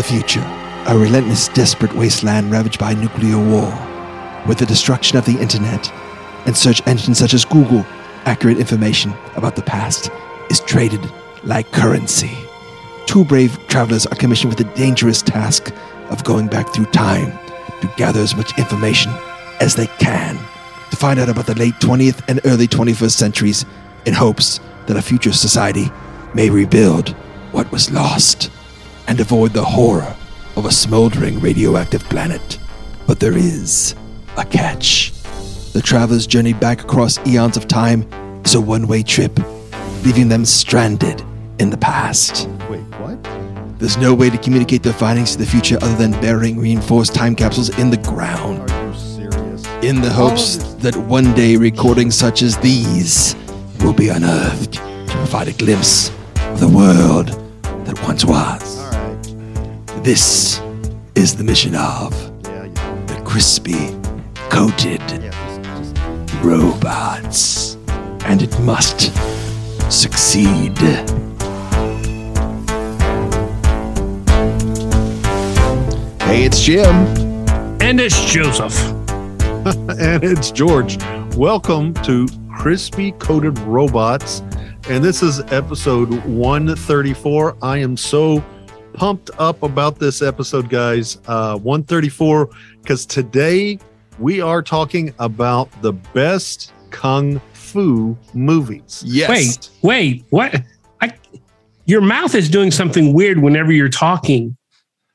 the future, a relentless, desperate wasteland ravaged by nuclear war. With the destruction of the internet and search engines such as Google, accurate information about the past is traded like currency. Two brave travelers are commissioned with the dangerous task of going back through time to gather as much information as they can to find out about the late 20th and early 21st centuries in hopes that a future society may rebuild what was lost and avoid the horror of a smoldering radioactive planet. But there is a catch. The travelers' journey back across eons of time is a one way trip, leaving them stranded in the past. Wait, what? There's no way to communicate their findings to the future other than burying reinforced time capsules in the ground, Are you serious? in the hopes oh, that one day recordings such as these will be unearthed to provide a glimpse of the world that once was. All right. This is the mission of Yeah, yeah. the crispy, coated Yeah, just, just robots. And it must succeed. Hey, it's Jim. And it's Joseph. and it's George. Welcome to Crispy Coated Robots. And this is episode 134. I am so pumped up about this episode, guys. Uh, 134, because today we are talking about the best kung fu movies. Yes. Wait, wait, what? I, your mouth is doing something weird whenever you're talking.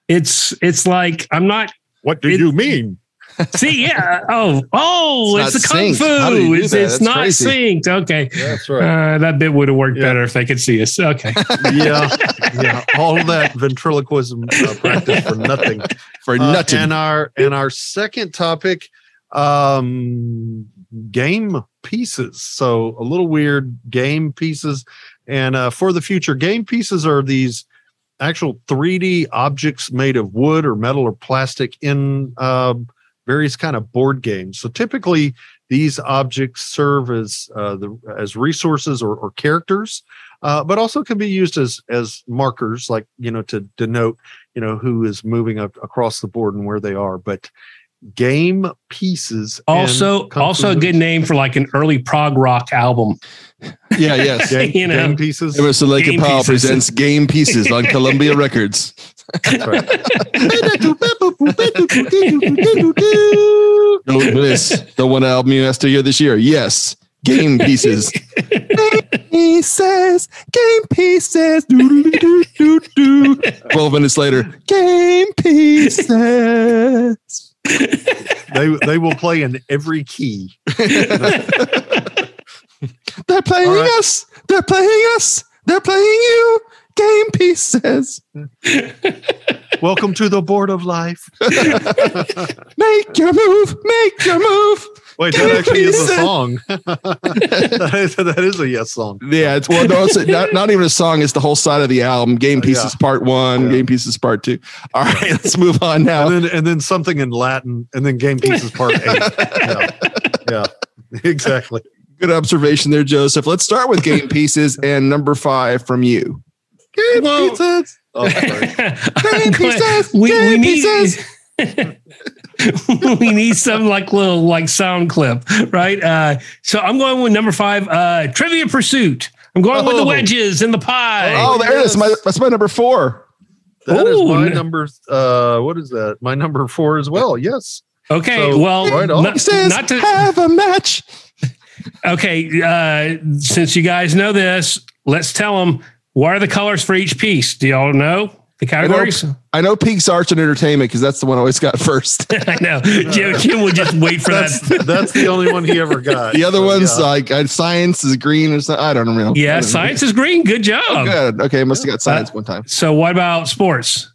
It's it's like I'm not. What do It- you mean? See, yeah. Oh, oh, It's it's, the kung synced. How do you fu. It's, it's not crazy. synced. Okay. That's Uh, that bit would have worked Yeah. better if they could see us. Okay. yeah, yeah. All that ventriloquism uh, practice for nothing. For Uh, nothing. and our and our second topic, um, game pieces. So a little weird game pieces, and uh, for the future, game pieces are these actual 3D objects made of wood or metal or plastic in um, various kind of board games. So typically, these objects serve as uh, the as resources or, or characters, uh, but also can be used as as markers, like you know to denote you know who is moving up across the board and where they are. But game pieces Also, also a good name for like an early prog rock album. yeah, yes. game, you know. game pieces. Emerson Lake and Game Powell Pieces. presents Game Pieces on Columbia Records. That's right. No, this, the one album you has to hear this year. Yes. Game Pieces. game pieces. Game Pieces. Doo, doo, doo, doo, doo. 12 minutes later. Game Pieces. they they will play in every key. They're playing All right. us. They're playing us. They're playing you. Game Pieces. Welcome to the board of life. Make your move. Make your move. Wait, that actually is a song. that, is, that is a yes song. Yeah, it's well, no, it's not, not even a song. It's the whole side of the album. Game Yeah. Pieces Part One, Yeah. Game Pieces Part Two. All right, let's move on now. And then and then something in Latin, and then game pieces part eight. Yeah, yeah, exactly. Good observation there, Joseph. Let's start with Game Pieces and number five from you. Game Well- pieces. Oh, sorry. I'm glad- we, we game need pieces. we need some like little like sound clip, right? Uh, so I'm going with number five, uh, Trivia Pursuit. I'm going with the Oh. wedges in the pie. Oh, there it is. My, that's my number four. That is Ooh, my number. Uh, what is that? My number four as well. Yes. Okay, So, well, right on. Not, says, not to have a match. okay. Uh, since you guys know this, let's tell them what are the colors for each piece. Do y'all know the categories? I know I know Peaks Arts and Entertainment because that's the one I always got first. I know Jim, Jim would just wait for That's that. that's the only one he ever got. The other So, one's yeah. like uh, science is green or something. I don't know. I Yeah, don't know. science is green. Good job. Oh, good. Okay, must have got science one time. So what about sports?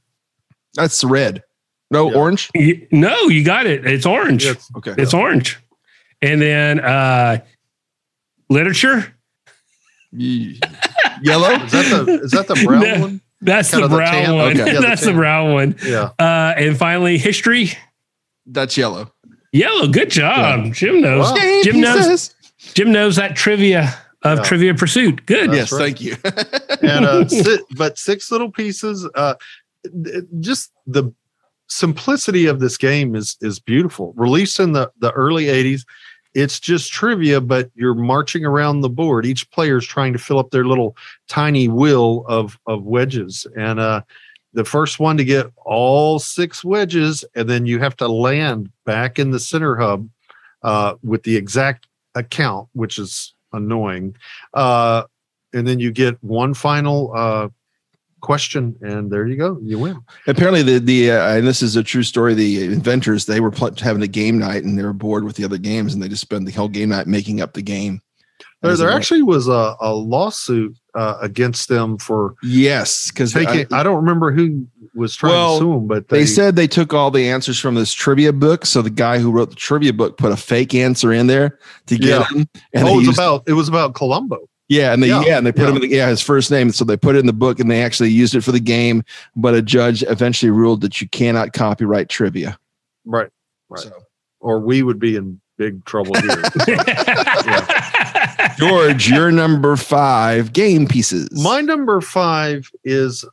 That's red. No, Yeah. orange. You- no, you got it. It's orange. Yes. Okay. It's orange. And then uh literature. Ye- Yellow. Is that the is that the brown No. one? That's Kind the of the brown tan? one. Okay. Yeah, That's the tan. brown one. Yeah. Uh and finally history. That's yellow. Yellow. Good job. Jim knows. Wow. Game Jim knows pieces. Jim knows that trivia of Yeah. trivia pursuit. Good. That's Yes, right. thank you. and uh si- but six little pieces uh it- just the simplicity of this game is is beautiful. Released in the the early '80s, it's just trivia, but you're marching around the board. Each player is trying to fill up their little tiny wheel of of wedges, and uh, the first one to get all six wedges, and then you have to land back in the center hub uh, with the exact account, which is annoying. Uh, and then you get one final uh, question, and there you go, you win. Apparently, the the uh, and this is a true story. The inventors they were pl- having a game night and they were bored with the other games, and they just spent the whole game night making up the game. There, there actually was a, a lawsuit uh, against them for yes, because taking. I, don't remember who was trying Well, to sue them, but they said they took all the answers from this trivia book. So the guy who wrote the trivia book put a fake answer in there to get Yeah. him. And oh, it was used- about it was about Columbo. Yeah, and they Yeah, yeah, and they put yeah. him in the, yeah his first name. So they put it in the book, and they actually used it for the game. But a judge eventually ruled that you cannot copyright trivia. Right, right. So, Or we would be in big trouble here. George, you're number five. Game pieces. My number five is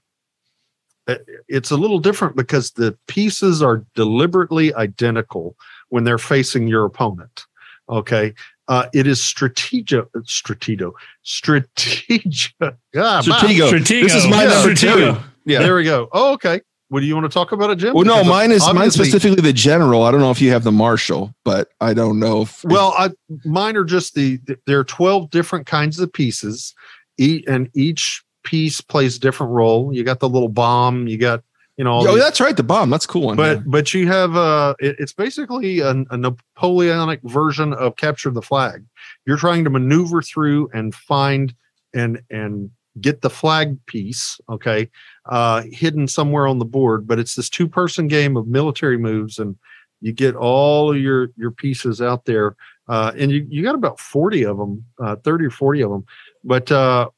uh, it's a little different because the pieces are deliberately identical when they're facing your opponent. Okay. Uh, it is strategic, strategido, strategic. Ah, my- Stratego. Stratego. This is my Yeah, number Stratego. two. Yeah. There we go. Oh, okay. What do you want to talk about it, Jim? Well, no, Because mine is mine specifically the general. I don't know if you have the marshal, but I don't know if Well, I, mine are just the there are twelve different kinds of pieces, e- and each piece plays a different role. You got the little bomb, you got you know, oh, these- that's right, the bomb. That's cool one. but yeah. but you have uh, it, it's basically a, a Napoleonic version of capture the flag. You're trying to maneuver through and find and and get the flag piece, okay, uh, hidden somewhere on the board. But it's this two person game of military moves, and you get all of your your pieces out there, uh, and you you got about forty of them, uh, thirty or forty of them, but. Uh,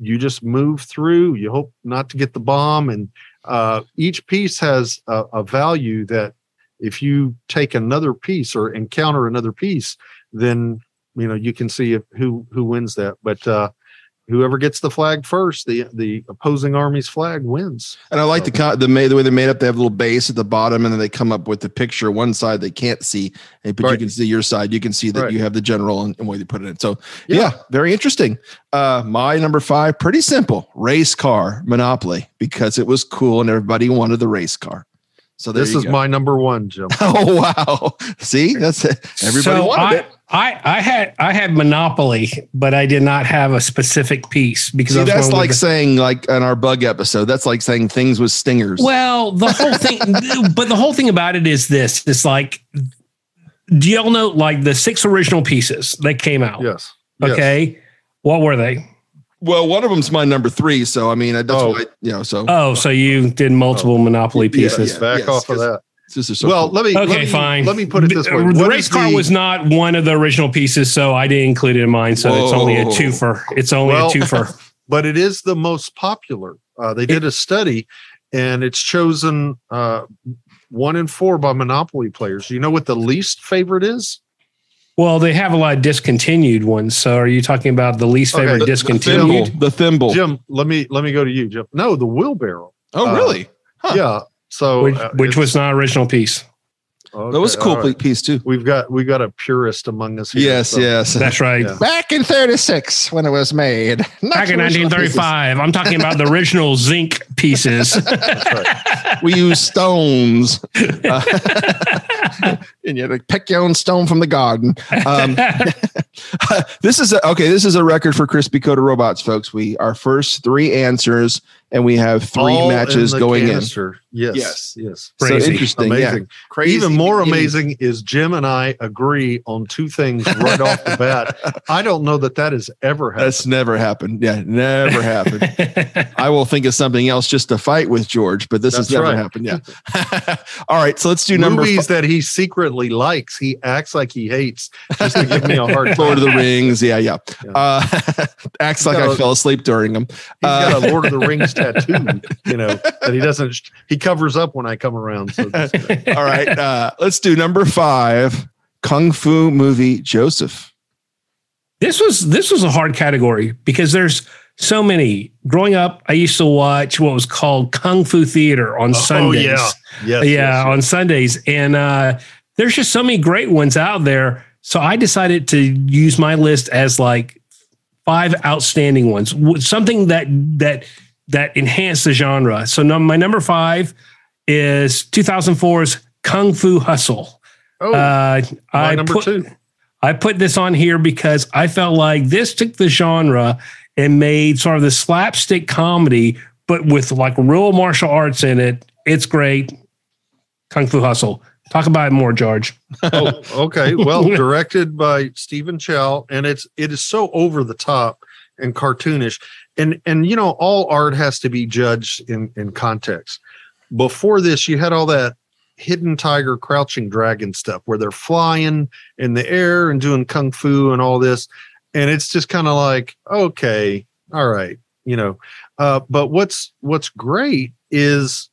you just move through you hope not to get the bomb and uh, each piece has a, a value that if you take another piece or encounter another piece, then you know you can see who who wins that. But uh, whoever gets the flag first, the the opposing army's flag wins. and I like the the the way they made up. They have a little base at the bottom, and then they come up with the picture. One side they can't see, eh, but you can see your side. You can see that Right. you have the general and, and where they put it in. So yeah. Yeah. very interesting. Uh, my number five, pretty simple: race car Monopoly because it was cool and everybody wanted the race car. So This is go. my number one, Jim. Oh wow! See, that's it. Everybody so wanted I, it. I, I had I had Monopoly, but I did not have a specific piece because See, that's like the- saying like in our bug episode. That's like saying things with stingers. Well, the whole thing, but the whole thing about it is this: it's like, do y'all know like the six original pieces that came out? Yes. Yes. Okay, what were they? Well, one of them's my number three, so I mean I that's Oh. why you know. So Oh, so you did multiple Monopoly pieces. yeah. Back yes, off of 'cause that. this is so well, cool. let me Okay, let me, fine. Let me put it this way: The What race car the- was not one of the original pieces, so I didn't include it in mine. So it's only a Whoa. twofer. It's only Well, a twofer. but it is the most popular. Uh, they did a study, and it's chosen uh, one in four by Monopoly players. You know what the least favorite is? Well, they have a lot of discontinued ones. So are you talking about the least favorite the- the discontinued? thimble, the thimble. Jim, let me let me go to you, Jim. No, the wheelbarrow. oh, uh, really? Huh. Yeah. So which, uh, which was not original piece. That was a cool all right. piece too. We've got we got a purist among us here. Yes, so- yes. That's right. Yeah. Back in '36 when it was made. Back in 1935, I'm talking about the original zinc pieces. That's right. we use stones. Uh, and you had to pick your own stone from the garden. Um, this is a, okay. This is a record for Crispy Coated Robots, folks. We our first three answers, and we have three All matches in going canister. Yes. Yes. Yes. Crazy. So interesting. Amazing. Yeah. Crazy. Even more beginning. amazing is Jim and I agree on two things right off the bat. I don't know that that has ever happened. That's never happened. Yeah, never happened. I will think of something else just to fight with George, but this has never right. happened. Yeah. All right, so let's do number Movies five. that he secretly likes, he acts like he hates just to give me a hard time. Lord of the Rings. Yeah, yeah. Yeah. Uh, acts like got I a- fell asleep during them. He's got Uh, a Lord of the Rings tattoo, you know, that he doesn't, he covers up when I come around. So just- All right, uh, let's do number five. Kung Fu movie Joseph. this was this was a hard category because there's so many. Growing up, I used to watch what was called Kung Fu Theater on Oh Sundays. yeah, yes, yeah, yes, on Sundays. And uh, there's just so many great ones out there. So I decided to use my list as like five outstanding ones, something that that that enhanced the genre. So num- my number five is 2004's Kung Fu Hustle. Oh, Uh, my I number put, two. I put this on here because I felt like this took the genre and made sort of the slapstick comedy, but with like real martial arts in it. It's great. Kung Fu Hustle. Talk about it more, George. oh, okay. Well, directed by Stephen Chow, and it's it is so over the top and cartoonish, and and you know all art has to be judged in in context. Before this, you had all that hidden tiger, crouching dragon stuff where they're flying in the air and doing kung fu and all this, and it's just kind of like okay, all right, you know. Uh, but what's what's great is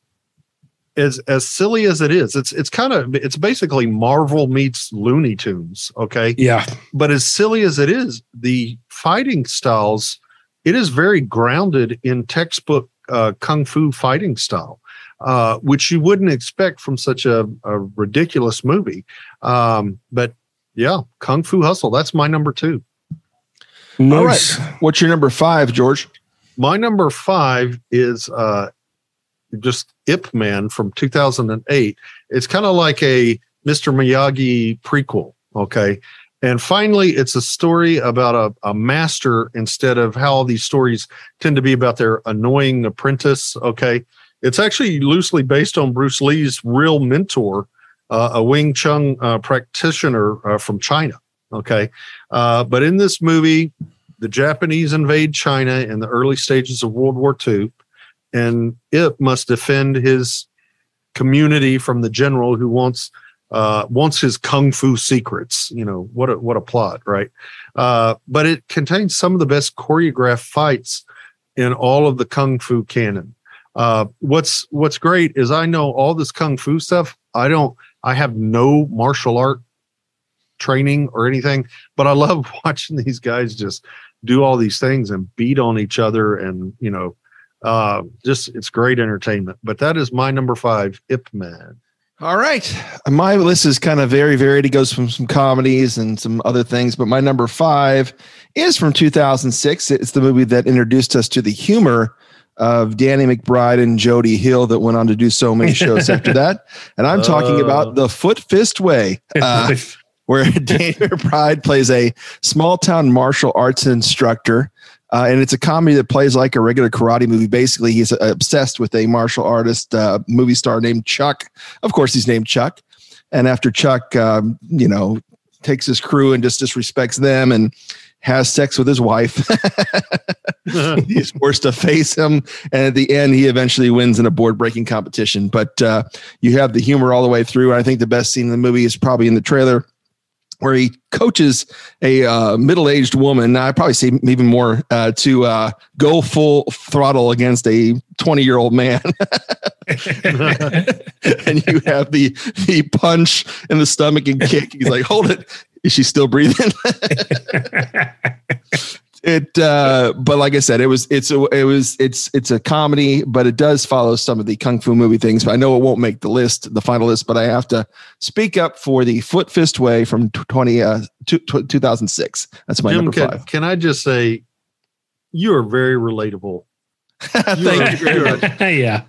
as as silly as it is, it's it's kind of it's basically Marvel meets Looney Tunes, okay? Yeah. But as silly as it is, the fighting styles, it is very grounded in textbook uh, kung fu fighting style, uh, which you wouldn't expect from such a, a ridiculous movie. Um, but yeah, Kung Fu Hustle. That's my number two. All Nice. What's your number five, George? My number five is uh, just Ip Man from 2008. It's kind of like a Mr. Miyagi prequel. Okay. And finally, it's a story about a, a master instead of how these stories tend to be about their annoying apprentice. Okay. It's actually loosely based on Bruce Lee's real mentor, uh, a Wing Chun uh, practitioner uh, from China. Okay. Uh, but in this movie, the Japanese invade China in the early stages of World War II, and Ip must defend his community from the general who wants uh, wants his kung fu secrets. You know what a what a plot, right? Uh, but it contains some of the best choreographed fights in all of the kung fu canon. Uh, what's what's great is I know all this kung fu stuff. I don't. I have no martial art training or anything, but I love watching these guys just do all these things and beat on each other and you know uh just it's great entertainment but that is my number five ip man All right. My list is kind of very varied. It goes from some comedies and some other things, but my number five is from 2006. It's the movie that introduced us to the humor of Danny McBride and Jody Hill that went on to do so many shows after that. And I'm talking Uh. about The Foot Fist Way. Uh, where Danny McBride plays a small town martial arts instructor. Uh, and it's a comedy that plays like a regular karate movie. Basically, he's obsessed with a martial artist uh, movie star named Chuck. Of course, he's named Chuck. And after Chuck, um, you know, takes his crew and just disrespects them and has sex with his wife, he's forced to face him. And at the end, he eventually wins in a board breaking competition. But uh, you have the humor all the way through. I think the best scene in the movie is probably in the trailer where he coaches a uh, middle-aged woman. I probably say even more uh, to uh, go full throttle against a 20-year-old man, and you have the the punch in the stomach and kick. He's like, "Hold it! Is she still breathing? it uh but like i said it was it's a it was it's it's a comedy but it does follow some of the kung fu movie things. But i know it won't make the list the final list but i have to speak up for the foot fist way from 20 uh two, 2006 that's my Jim, number can, five. can i just say you are very relatable. Thank you very much. Yeah.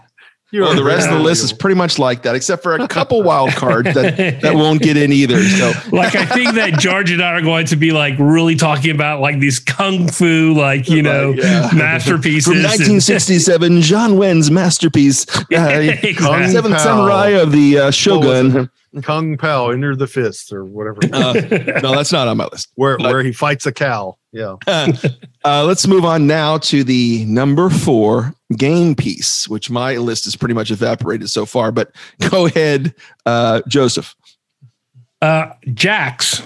You well, the rest of the list is pretty much like that except for a couple wild cards that that won't get in either so like I think that George and I are going to be like really talking about like these kung fu, like you know, yeah. masterpieces. from 1967 john wen's masterpiece uh, Exactly. seventh samurai of the uh, shogun kung pao enter the fist or whatever Uh, no that's not on my list where but- where he fights a cow yeah uh, let's move on now to the number four game piece, which my list is pretty much evaporated so far. But go ahead, uh, Joseph. uh, Jacks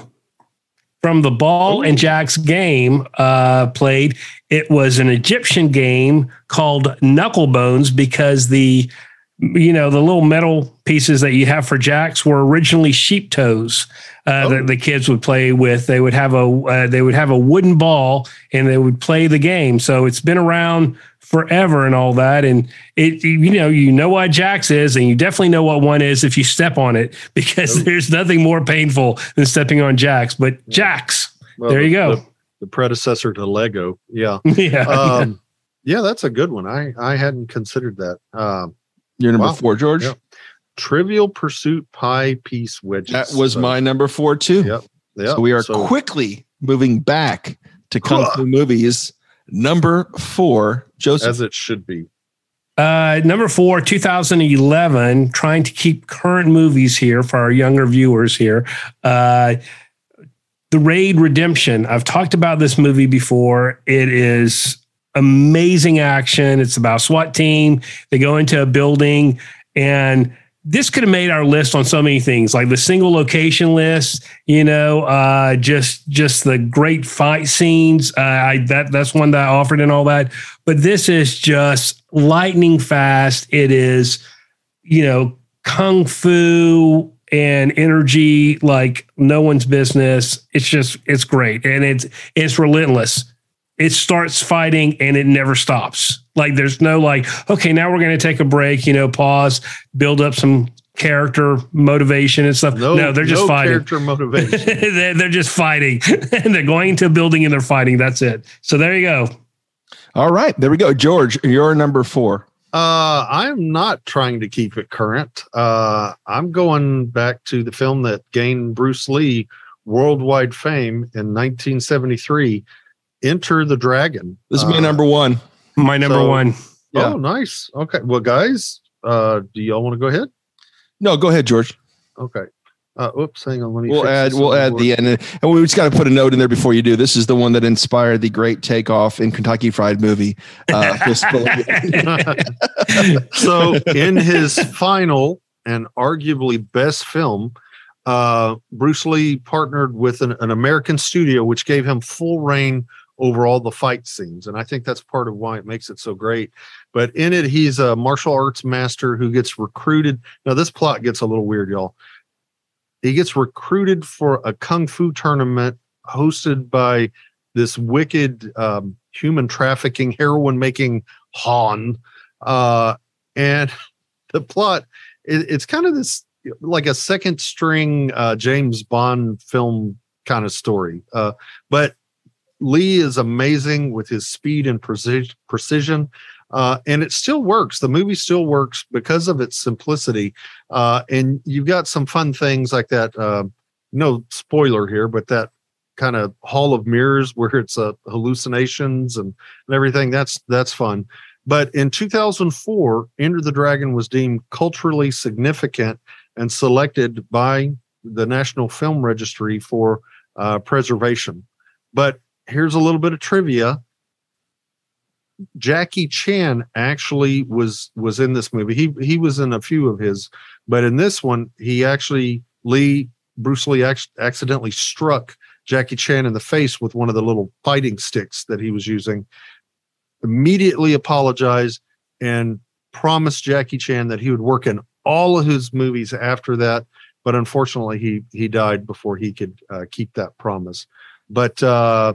from the Ball and Jacks game uh, played. It was an Egyptian game called Knucklebones because the you know, the little metal pieces that you have for jacks were originally sheep toes uh, Oh. that the kids would play with. They would have a uh, they would have a wooden ball and they would play the game. So it's been around forever and all that. And it you know you know what jacks is, and you definitely know what one is if you step on it because Oh. there's nothing more painful than stepping on jacks. But jacks, Well, there you go. The, the predecessor to Lego. Yeah. yeah. Um, yeah, that's a good one. I, I hadn't considered that. Um, Your number Wow. four, George. Yeah. Trivial Pursuit pie piece wedges. That was So, my number four too. Yep. Yeah. So we are so- quickly moving back to kung fu movies. Number four, Joseph. as it should be. Uh, number four, 2011, trying to keep current movies here for our younger viewers here. Uh, the Raid Redemption. I've talked about this movie before. It is amazing action. It's about SWAT team. They go into a building and this could have made our list on so many things like the single location list you know uh just just the great fight scenes. Uh, i that that's one that i offered and all that. But this is just lightning fast. It is you know kung fu and energy like no one's business. It's just it's great and it's it's relentless it starts fighting and it never stops like there's no like okay now we're going to take a break you know pause build up some character motivation and stuff no, they're just no fighting character motivation. they're, they're just fighting and they're going into a building and they're fighting that's it so there you go All right, there we go. George, you're number four. Uh, I'm not trying to keep it current. Uh, I'm going back to the film that gained Bruce Lee worldwide fame in 1973, Enter the Dragon. This is my Uh, number one. my number So- one Yeah. Oh, nice. Okay. Well, guys, uh, do y'all want to go ahead? No, go ahead, George. Okay. Uh, oops, hang on. Let me. We'll add we'll add the end, and we just got to put a note in there before you do. This is the one that inspired the great takeoff in Kentucky Fried Movie. Uh, so in his final and arguably best film uh, bruce lee partnered with an, an american studio which gave him full reign over all the fight scenes and i think that's part of why it makes it so great. But in it he's a martial arts master who gets recruited. Now this plot gets a little weird y'all. He gets recruited for a kung fu tournament hosted by this wicked um, human trafficking heroin making han. Uh, and the plot it, it's kind of this like a second string uh, james bond film kind of story. Uh, but lee is amazing with his speed and precision uh, and it still works the movie still works because of its simplicity uh, and you've got some fun things like that uh, no spoiler here but that kind of hall of mirrors where it's uh, hallucinations and, and everything that's that's fun but in 2004, Enter the Dragon was deemed culturally significant and selected by the National Film Registry for uh, preservation. But here's a little bit of trivia. Jackie Chan actually was was in this movie. He he was in a few of his, but in this one, he actually Lee Bruce Lee ac- accidentally struck Jackie Chan in the face with one of the little fighting sticks that he was using immediately apologized and promised Jackie Chan that he would work in all of his movies after that. But unfortunately, he he died before he could uh, keep that promise. But uh,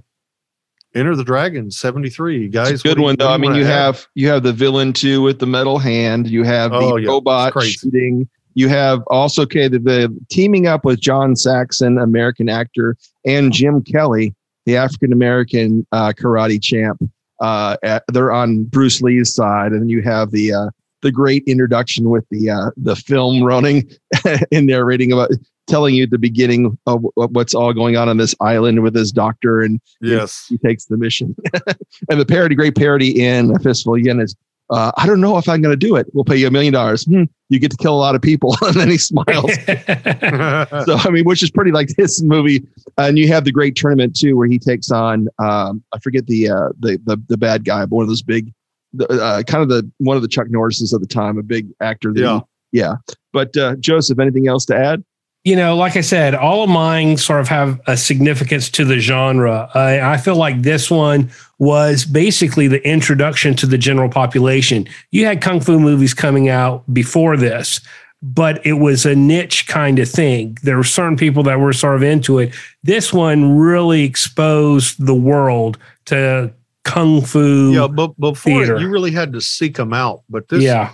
Enter the Dragon, seventy three, guys. It's a good one though. I mean, you have you have the villain too with the metal hand. You have the Oh, yeah. Robot shooting. You have also okay the, the teaming up with John Saxon, American actor, and Jim Kelly, the African American uh, karate champ. Uh, at, they're on Bruce Lee's side, and you have the uh, the great introduction with the uh, the film running in and narrating about telling you the beginning of what's all going on on this island with his doctor and yes. he takes the mission. and the parody, great parody in a fistful again is, uh, I don't know if I'm going to do it. We'll pay you a million dollars. Hmm, You get to kill a lot of people, and then he smiles. so I mean, which is pretty like this movie. And you have the great tournament too, where he takes on um, I forget the uh, the the the bad guy, but one of those big, the, uh, kind of the one of the Chuck Norrises of the time, a big actor. that- Yeah. yeah. But uh, Joseph, anything else to add? You know, like I said, all of mine sort of have a significance to the genre. I, I feel like this one was basically the introduction to the general population. You had kung fu movies coming out before this, but it was a niche kind of thing. There were certain people that were sort of into it. This one really exposed the world to kung fu. Yeah, but before theater. you really had to seek them out. But this, yeah.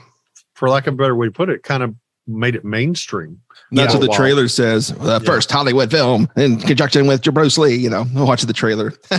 for lack of a better way to put it, kind of made it mainstream. And That's Yeah. what the Wow. trailer says. The first Hollywood film in conjunction with Bruce Lee. You know, watch the trailer.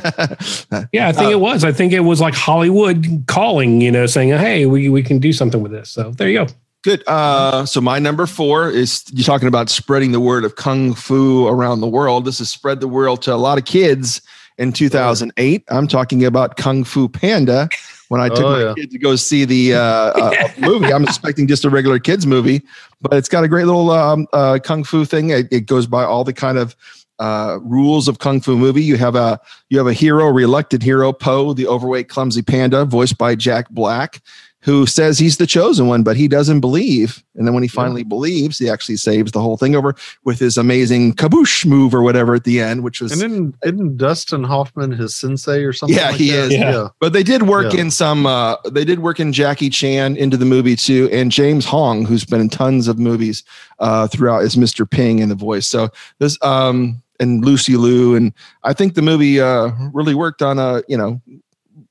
Yeah, I think Uh, it was. I think it was like Hollywood calling, you know, saying, "Hey, we we can do something with this." So there you go. Good. Uh, so my number four is you're talking about spreading the word of kung fu around the world. This has spread the world to a lot of kids in 2008. I'm talking about Kung Fu Panda. When I took Oh, my yeah. kid to go see the uh, uh, movie, I'm expecting just a regular kids movie, but it's got a great little um, uh, kung fu thing. It, it goes by all the kind of uh, rules of kung fu movie. You have a you have a hero, reluctant hero, Po, the overweight, clumsy panda, voiced by Jack Black, who says he's the chosen one, but he doesn't believe. And then when he finally believes, he actually saves the whole thing over with his amazing kaboosh move or whatever at the end, which was. And then isn't Dustin Hoffman his sensei or something? Yeah, like he that? is. Yeah. but they did work Yeah. in some. Uh, they did work in Jackie Chan into the movie too, and James Hong, who's been in tons of movies uh, throughout, is Mr. Ping in the voice. So this um, and Lucy Liu, and I think the movie uh, really worked on uh, you know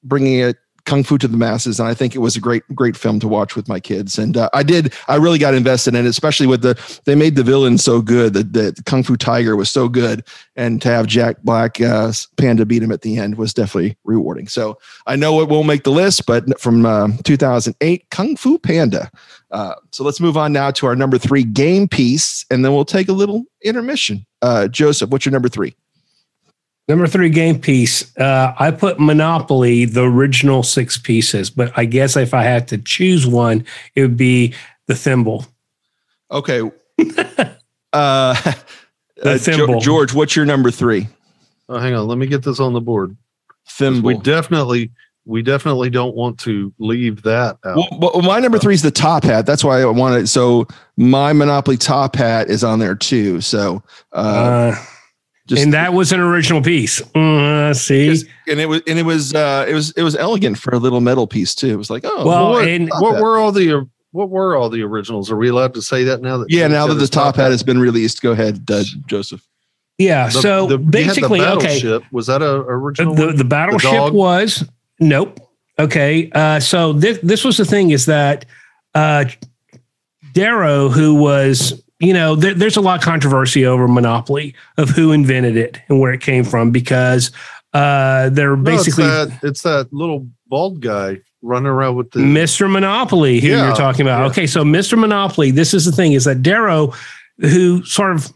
bringing it kung fu to the masses and i think it was a great great film to watch with my kids. And uh, i did i really got invested in it especially with the they made the villain so good that the kung fu tiger was so good and to have jack black uh, panda beat him at the end was definitely rewarding. So i know it won't make the list but from uh, 2008 kung fu panda. Uh, so let's move on now to our number three game piece and then we'll take a little intermission. Uh, joseph what's your number three Number three game piece. Uh, I put Monopoly, the original six pieces, but I guess if I had to choose one, it would be the thimble. Okay. uh, The uh, thimble. George, George, what's your number three? Oh, hang on, let me get this on the board. Thimble. We definitely, we definitely don't want to leave that out. well, well, my number three is the top hat. That's why I wanted. So my Monopoly top hat is on there too. So uh, Uh, just and that was an original piece. Uh, see, just- and it was and it was uh, it was it was elegant for a little metal piece too. It was like oh Well, what, and- what hat. were all the what were all the originals? Are we allowed to say that now? That yeah. Now that the his top hat has been released, go ahead, uh, Joseph. yeah. The- so the- you the basically, okay. Was that a original? the, one? the battleship dog? was nope okay uh so this this was the thing is that uh darrow who was you know there, there's a lot of controversy over monopoly of who invented it and where it came from because uh they're No, it's basically that, it's that little bald guy running around with the. Mr. Monopoly, who Yeah, you're talking about. yeah. Okay, so Mr. Monopoly, this is the thing is that Darrow, who sort of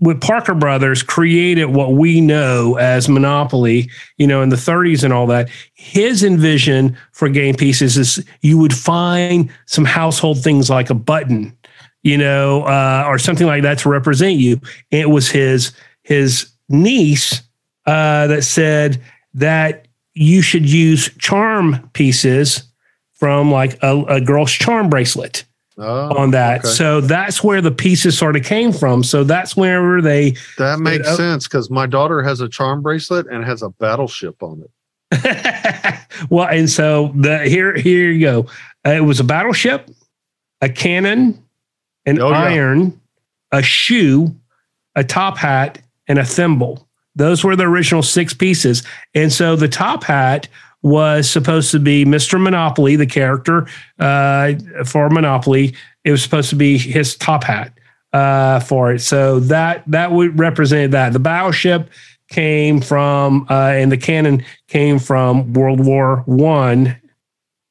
with Parker Brothers created what we know as Monopoly, you know, in the 30s and all that. His envision for game pieces is you would find some household things like a button, you know, uh, or something like that to represent you. And it was his his niece uh, that said that you should use charm pieces from like a, a girl's charm bracelet Oh, on that. okay. So that's where the pieces sort of came from. So that's where they that makes sense because my daughter has a charm bracelet and has a battleship on it. well, and so the here here you go. Uh, it was a battleship, a cannon, an Oh, yeah. iron, a shoe, a top hat, and a thimble. Those were the original six pieces. And so the top hat was supposed to be Mr. Monopoly, the character uh, for Monopoly. It was supposed to be his top hat uh, for it. So that that would represent that. The battleship came from uh, and the cannon came from World War One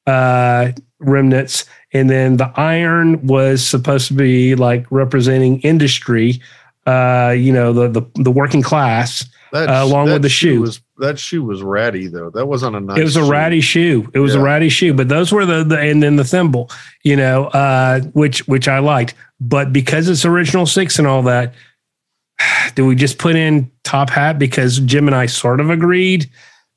uh, remnants, and then the iron was supposed to be like representing industry. Uh, you know, the the, the working class. That, Uh, along that with the shoe. was that shoe was ratty though. That wasn't a nice. it was a shoe. ratty shoe. It was a ratty shoe, but those were the, the and then the thimble, you know, uh, which which I liked. But because it's original six and all that, do we just put in top hat because Jim and I sort of agreed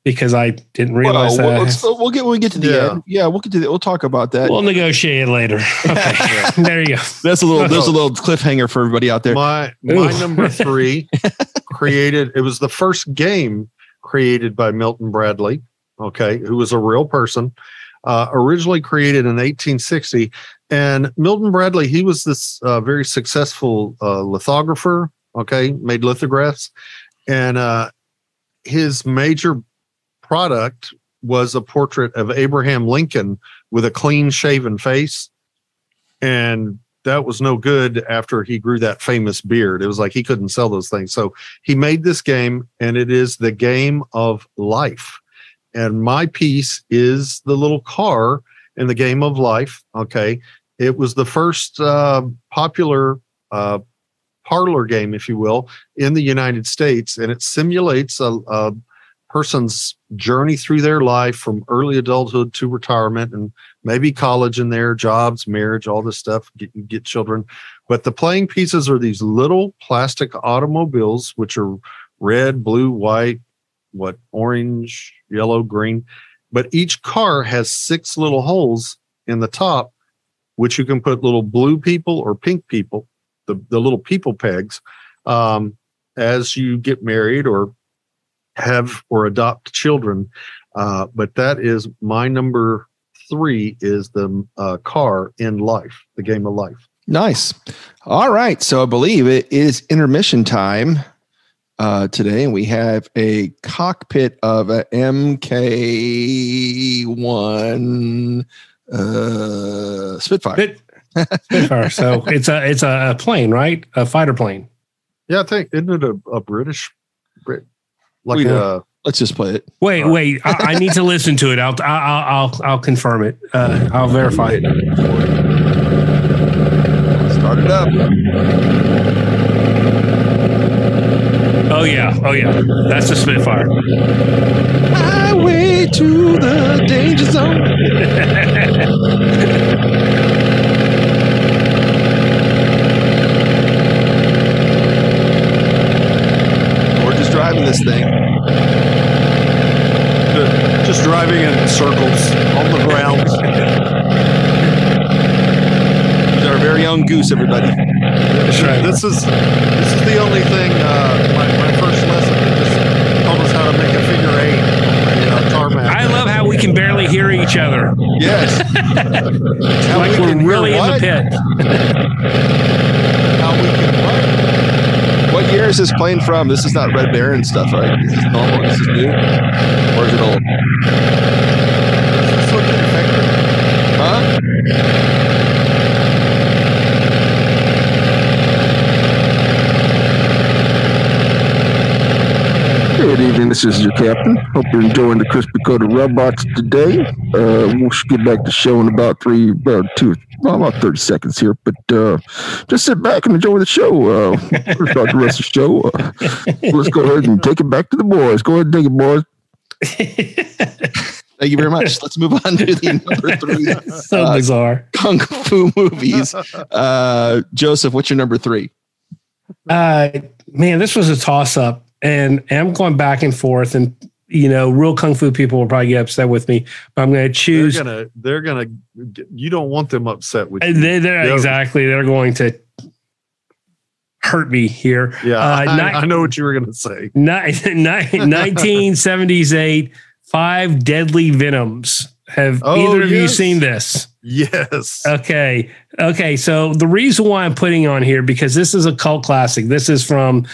because I didn't realize Well, that. let's- we'll get when we get to the Yeah. end. Yeah, we'll get to the, we'll talk about that. we'll negotiate later. Okay, there you go. That's a little there's a little cliffhanger for everybody out there. My my Ooh. number three created. It was the first game created by Milton Bradley. Okay, who was a real person. Uh, originally created in 1860, and Milton Bradley he was this uh, very successful uh, lithographer. Okay, made lithographs, and uh, his major product was a portrait of Abraham Lincoln with a clean shaven face, and that was no good after he grew that famous beard. It was like he couldn't sell those things. So he made this game, and it is the game of life. And my piece is the little car in the game of life. Okay. It was the first uh, popular uh, parlor game, if you will, in the United States. And it simulates a, a person's journey through their life from early adulthood to retirement and maybe college in there, jobs, marriage, all this stuff, get, get children. But the playing pieces are these little plastic automobiles, which are red, blue, white, what, orange, yellow, green. But each car has six little holes in the top, which you can put little blue people or pink people, the, the little people pegs, um, as you get married or have or adopt children. Uh, but that is my number three is the uh, car in life, the game of life. Nice. All right. So I believe it is intermission time uh, today, and we have a cockpit of a MK1 uh, Spitfire. Spit- Spitfire. So it's a it's a plane, right? A fighter plane. Yeah, I think isn't it a, a British, Brit, like We- a Let's just play it. Wait, wait. I, I need to listen to it. I'll I'll I'll, I'll confirm it. Uh, I'll verify it. Start it up. Oh yeah. Oh yeah. That's the Spitfire. Highway to the danger zone. We're just driving this thing. just driving in circles on the ground. He's our very own goose, everybody. That's right. This is this is the only thing. Uh, my, my first lesson they just told us how to make a figure eight on the uh, tarmac. I love how we can barely hear each other. Yes. How Like we hear really in the pit. how we can what? What is this plane from? This is not Red Baron stuff, right? This is normal. This is new. Or is it old? This looking effective. Huh? Good evening. This is your captain. Hope you're enjoying the crispy coated robots today. Uh, we'll get back to the show in about three, about two, well, about thirty seconds here. But uh, just sit back and enjoy the show. Uh, we'll start the rest of the show. Uh, let's go ahead and take it back to the boys. Go ahead and take it, boys. Thank you very much. Let's move on to the number three so uh, bizarre. kung fu movies. Uh, Joseph, what's your number three? Uh, man, this was a toss up, and, and I'm going back and forth. And you know, real kung fu people will probably get upset with me, but I'm going to They're choose. gonna they're gonna. You don't want them upset with Uh, you. They, they're exactly. They're going to hurt me here. Yeah, uh, I, not- I know what you were gonna say. Ni- ni- 1978, Five Deadly Venoms. Have Oh, either of you seen this? Yes. Okay. Okay. So the reason why I'm putting on here because this is a cult classic. This is from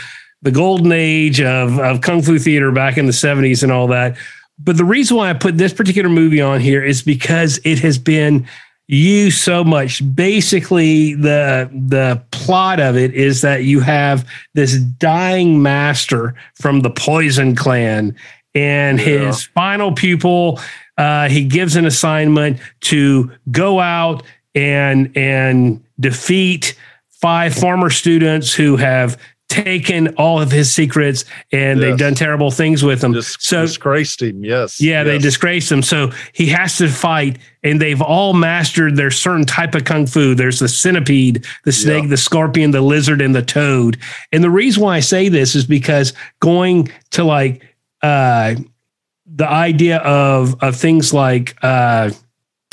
the golden age of, of kung fu theater back in the 70s and all that. But the reason why I put this particular movie on here is because it has been used so much. Basically, the the plot of it is that you have this dying master from the Poison Clan, and Yeah. his final pupil. Uh, he gives an assignment to go out and and defeat five former students who have taken all of his secrets and they've done terrible things with him. Dis- so disgraced him. Yes. yeah, they disgraced him. So he has to fight, and they've all mastered their certain type of kung fu. There's the centipede, the snake, Yeah. the scorpion, the lizard, and the toad. And the reason why I say this is because going to like uh the idea of of things like uh,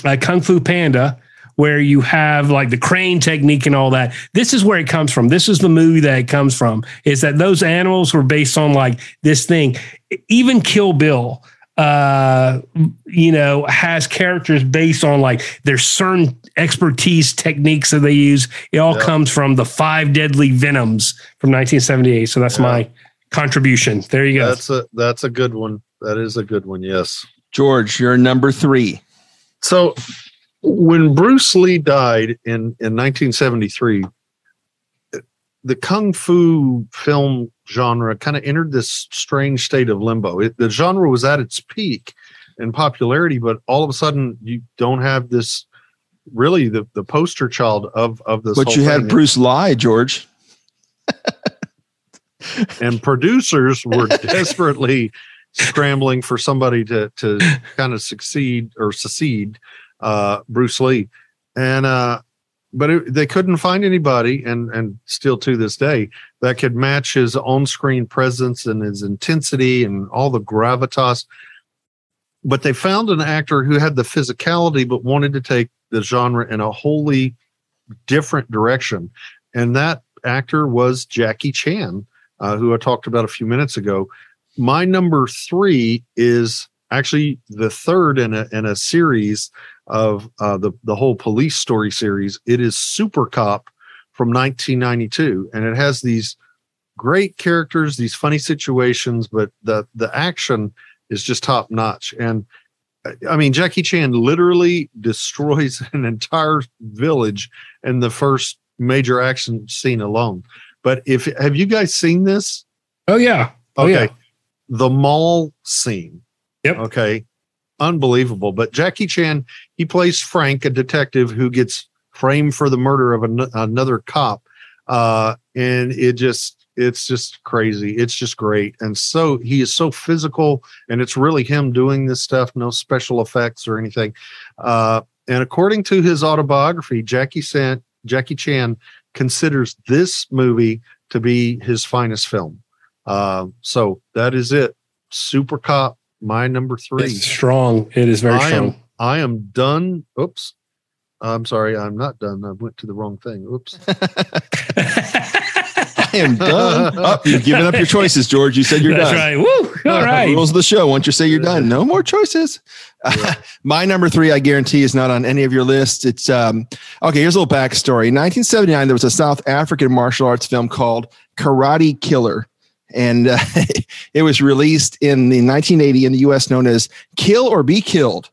uh, Kung Fu Panda, where you have like the crane technique and all that. This is where it comes from. This is the movie that it comes from. Is that those animals were based on like this thing? Even Kill Bill, uh, you know, has characters based on like there's certain expertise techniques that they use. It all Yeah. comes from the Five Deadly Venoms from 1978. So that's Yeah. my contribution. There you go. That's a that's a good one. That is a good one. Yes. George, you're number three. So when Bruce Lee died in in 1973, the kung fu film genre kind of entered this strange state of limbo. It, the genre was at its peak in popularity, but all of a sudden you don't have this really the the poster child of of this. But you had. Bruce Lie, George. and producers were desperately scrambling for somebody to to kind of succeed or succeed uh Bruce Lee. And uh but it, they couldn't find anybody and and still to this day that could match his on-screen presence and his intensity and all the gravitas. But they found an actor who had the physicality but wanted to take the genre in a wholly different direction. And that actor was Jackie Chan uh, who I talked about a few minutes ago. My number three is actually the third in a in a series of uh, the the whole police story series. It is Super Cop from 1992, and it has these great characters, these funny situations, but the the action is just top notch. And I mean, Jackie Chan literally destroys an entire village in the first major action scene alone. But if have you guys seen this? oh yeah. Oh yeah. The mall scene. Yep. Okay. Unbelievable. But Jackie Chan, he plays Frank, a detective who gets framed for the murder of an, another cop. Uh, and it just, it's just crazy. It's just great. And so he is so physical, and it's really him doing this stuff, no special effects or anything. Uh, and according to his autobiography, Jackie Chan, Jackie Chan considers this movie to be his finest film. Uh, so that is it. Super Cop, my number three. It's strong. It is very I strong. am I am done. Oops. I'm sorry, I'm not done. I went to the wrong thing. Oops. I am done. Up, you've given up your choices, George. You said you're That's done. right. Woo. All right. Rules of the show. Once you say you're done, no more choices. Yeah. My number three, I guarantee, is not on any of your lists. It's um, okay. Here's a little backstory. In 1979, there was a South African martial arts film called Karate Killer, and uh, it was released in the 1980 in the U.S. known as Kill or Be Killed.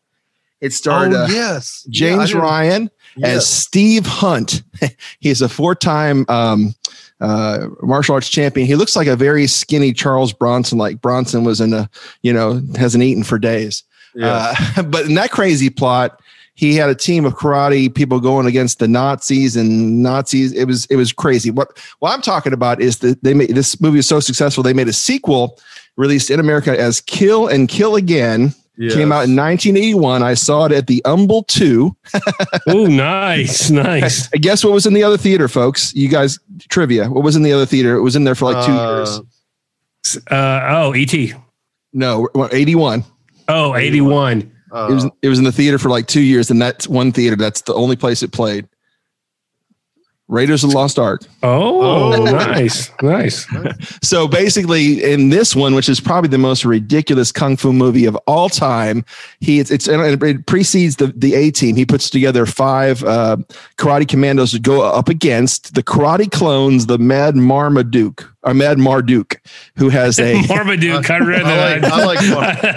It starred oh uh, yes, Yeah, I James didn't- Ryan as Steve Hunt. He's a four-time um, uh, martial arts champion. He looks like a very skinny Charles Bronson. Like Bronson was in a, you know, hasn't eaten for days. Yeah. Uh, but in that crazy plot, he had a team of karate people going against the Nazis and Nazis. It was it was crazy. What what I'm talking about is that they made this movie is so successful. They made a sequel released in America as Kill and Kill Again. Came out in 1981. I saw it at the Humble 2. Oh, nice. Nice. And guess what was in the other theater, folks? You guys, trivia. What was in the other theater? It was in there for like two years. Uh, oh, E.T. No, 81. Oh, 81. It was Uh, it was in the theater for like two years, and that's one theater. That's the only place it played. Raiders of the Lost Ark. Oh, Oh. nice. Nice. So basically, in this one, which is probably the most ridiculous kung fu movie of all time, he it's, it's it precedes the the A team. He puts together five uh, karate commandos to go up against the karate clones, the Mad Marmaduke or Mad Marduk, who has a Marmaduke. I read I that. like- I like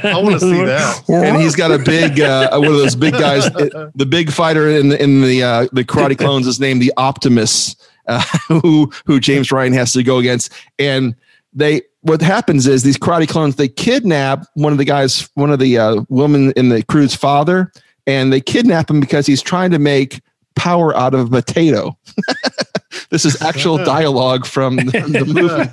Mar- I wanna see that. and he's got a big uh, one of those big guys. The big fighter in the, in the uh, the karate clones is named the Optimus, uh, who who James Ryan has to go against. And they what happens is these karate clones they kidnap one of the guys, one of the uh, women in the crew's father, and they kidnap him because he's trying to make power out of a potato. this is actual dialogue from the, the movie.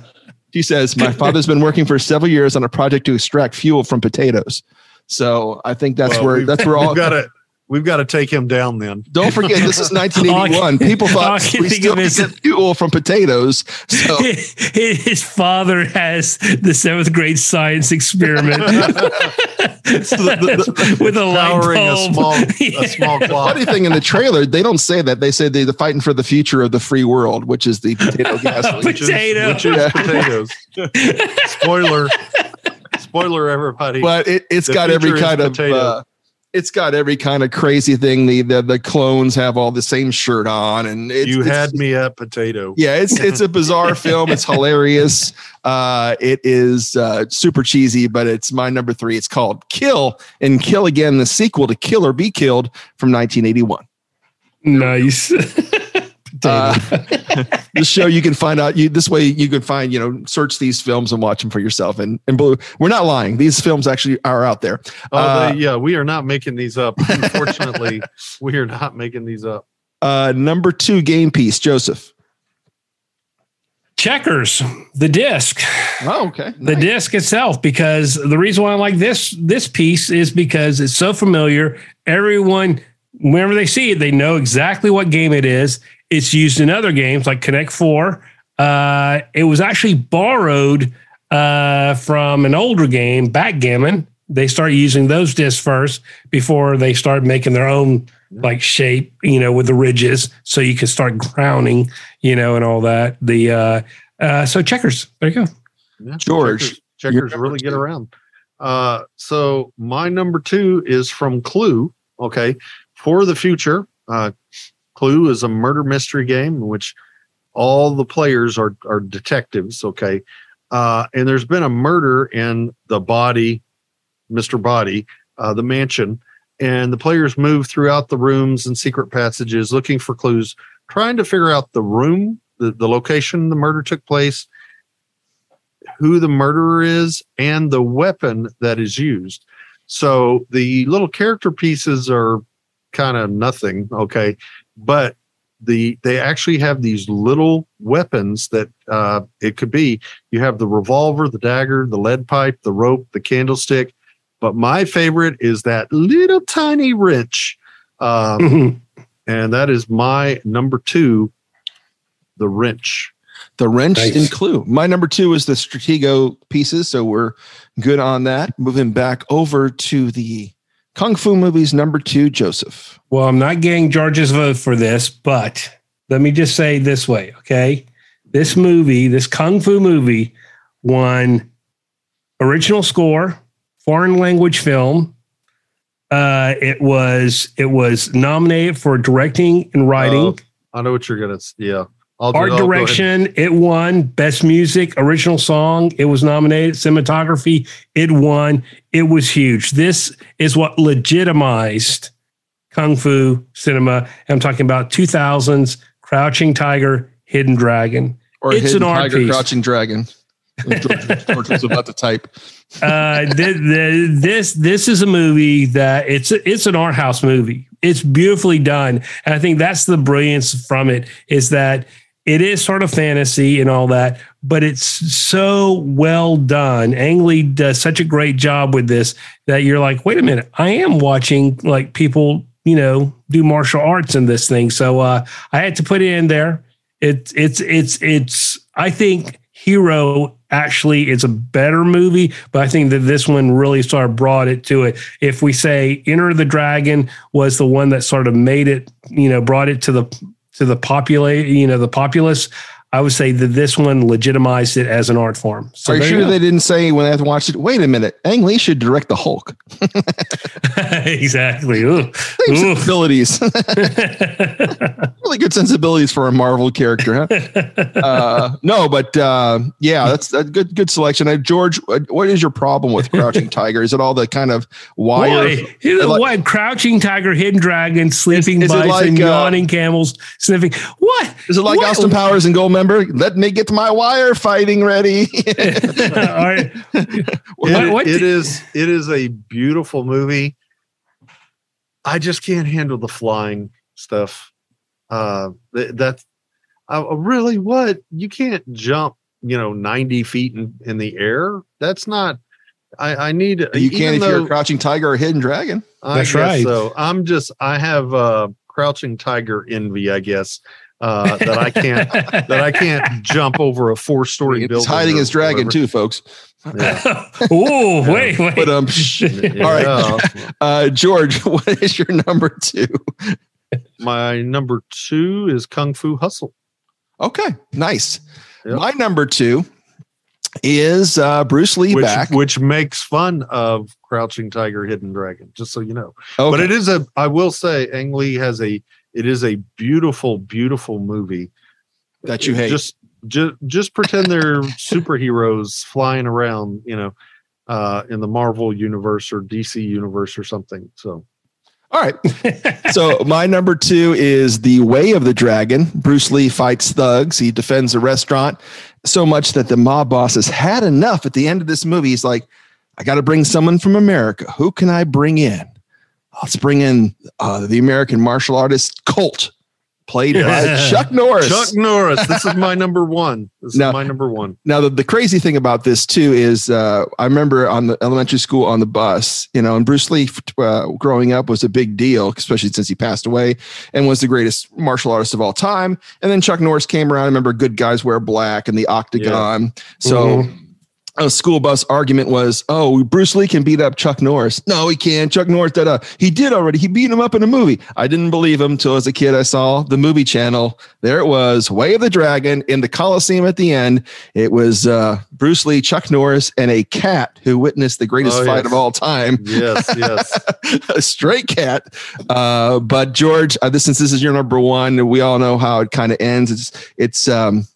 He says, "My father's been working for several years on a project to extract fuel from potatoes." So I think that's Well, where that's where all got a we've got to take him down then. Don't forget, this is 1981. People thought can we think still of is- get fuel from potatoes. So His father has the seventh grade science experiment with a light Powering a small, Yeah. a small clock. funny thing in the trailer, they don't say that. They say they're fighting for the future of the free world, which is the potato gasoline. which is, Potato. which is potatoes. Spoiler. Spoiler, everybody. but it, it's The got every kind of uh, it's got every kind of crazy thing. The the, the clones have all the same shirt on, and it's, you it's had me at potato. Yeah, it's it's a bizarre film. It's hilarious. Uh, it is uh, super cheesy, but it's my number three. It's called Kill and Kill Again, the sequel to Kill or Be Killed from 1981. Nice. Uh, the show you can find out you this way you can find you know search these films and watch them for yourself and and blue we're not lying these films actually are out there Oh, Uh, they, yeah, we are not making these up. Unfortunately, we are not making these up. uh number two game piece joseph Checkers, the disc. oh okay the disc itself because the reason why I like this this piece is because it's so familiar. Everyone, whenever they see it, they know exactly what game it is. It's used in other games like Connect Four. Uh, it was actually borrowed uh, from an older game, Backgammon. They started using those discs first before they started making their own like shape, you know, with the ridges, so you can start crowning, you know, and all that. The uh, uh, so checkers. There you go. Yeah, George, checkers, checkers number really get around. Uh, so my number two is from Clue. Okay, for the future, uh, Clue is a murder mystery game in which all the players are are detectives. Okay, uh, and there's been a murder in the body, Mister Body, uh, the mansion, and the players move throughout the rooms and secret passages looking for clues, trying to figure out the room, the, the location the murder took place, who the murderer is, and the weapon that is used. So the little character pieces are kind of nothing, okay, but the they actually have these little weapons that uh, it could be. You have the revolver, the dagger, the lead pipe, the rope, the candlestick. But my favorite is that little tiny wrench. Um, and that is my number two, the wrench. the wrench Nice. and clue my number two is the stratego pieces so we're good on that moving back over to the kung fu movies number two joseph Well, I'm not getting George's vote for this, but let me just say this way, okay? This movie, this kung fu movie, won original score, foreign language film. Uh, it was it was nominated for directing and writing, Oh, I know what you're gonna. s- Yeah, I'll, art I'll go ahead. direction. It won best music, original song. It was nominated cinematography. It won. It was huge. This is what legitimized kung fu cinema. I'm talking about 2000s Crouching Tiger, Hidden Dragon. or It's Hidden an art tiger piece. crouching dragon George, George was about to type Uh, th- th- this this is a movie that it's it's an art house movie. It's beautifully done, and I think that's the brilliance from it is that it is sort of fantasy and all that, but it's so well done. Ang Lee does such a great job with this that you're like, wait a minute, I am watching like people, you know, do martial arts in this thing. So uh, I had to put it in there. It's it's it's it's. I think Hero actually is a better movie, but I think that this one really sort of brought it to it. If we say Enter the Dragon was the one that sort of made it, you know, brought it to the to the populate, you know, the populace. I would say that this one legitimized it as an art form. So are you sure go. they didn't say when they had to watch it wait a minute ang lee should direct the hulk exactly. Ooh. Same Ooh. sensibilities really good sensibilities for a marvel character huh uh, no, but uh, yeah, that's a good good selection. Uh, George, what what is your problem with Crouching Tiger? Is it all the kind of wire? Boy, you like- what? Crouching tiger, hidden dragon, sleeping is bison, like, uh, yawning camels, sniffing. What? Is it like What? Austin Powers and Gold Member? Let me get my wire fighting ready. All right. It- What- what it di- is it is a beautiful movie. I just can't handle the flying stuff. Uh, th- that's uh, really what you can't jump. You know, ninety feet in, in the air. That's not I, I need You even can if you're a crouching tiger or hidden dragon. I That's guess right. So I'm just I have uh crouching tiger envy, I guess. Uh, that I can't that I can't jump over a four story building. He's hiding or his dragon whatever. too, folks. Yeah. oh, wait, wait. But um, shh. Yeah. all right, uh, George, what is your number two? My number two is Kung Fu Hustle. Okay, nice. Yep. My number two is uh, Bruce Lee which, back. which makes fun of Crouching Tiger, Hidden Dragon. Just so you know, Okay. but it is a. I will say, Ang Lee has a. It is a beautiful, beautiful movie that you hate. Just, just, just pretend they're superheroes flying around. You know, uh, in the Marvel universe or DC universe or something. So All right. so my number two is the Way of the Dragon. Bruce Lee fights thugs. He defends a restaurant so much that the mob boss has had enough. At the end of this movie, he's like, "I got to bring someone from America. Who can I bring in? Let's bring in uh, the American martial artist Colt, played by Chuck Norris." Chuck Norris. This is my number one. This Now- is my number one. Now, the, the crazy thing about this too is uh, I remember on the elementary school on the bus, you know, and Bruce Lee uh, growing up was a big deal, especially since he passed away and was the greatest martial artist of all time. And then Chuck Norris came around. I remember Good Guys Wear Black and the Octagon. So. A school bus argument was, oh, Bruce Lee can beat up Chuck Norris. No, he can't. Chuck Norris did a, he did already. He beat him up in a movie. I didn't believe him till as a kid I saw the movie channel. There it was, Way of the Dragon in the Coliseum at the end. It was uh, Bruce Lee, Chuck Norris, and a cat who witnessed the greatest Oh, fight yes. of all time. Yes, yes. a stray cat. Uh, but George, uh, this since this is your number one, we all know how it kind of ends. It's it's um,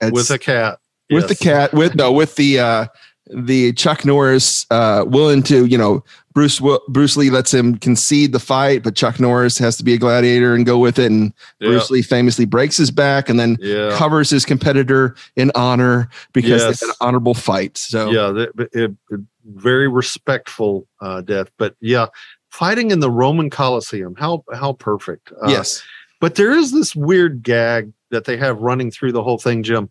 it's, With a cat. With the cat with no with the uh the Chuck Norris uh willing to you know Bruce Bruce Lee lets him concede the fight but Chuck Norris has to be a gladiator and go with it and Yeah. Bruce Lee famously breaks his back and then Yeah. covers his competitor in honor because Yes. they had an honorable fight so yeah it, it- very respectful uh death but yeah fighting in the roman coliseum how how perfect uh, yes but there is this weird gag that they have running through the whole thing jim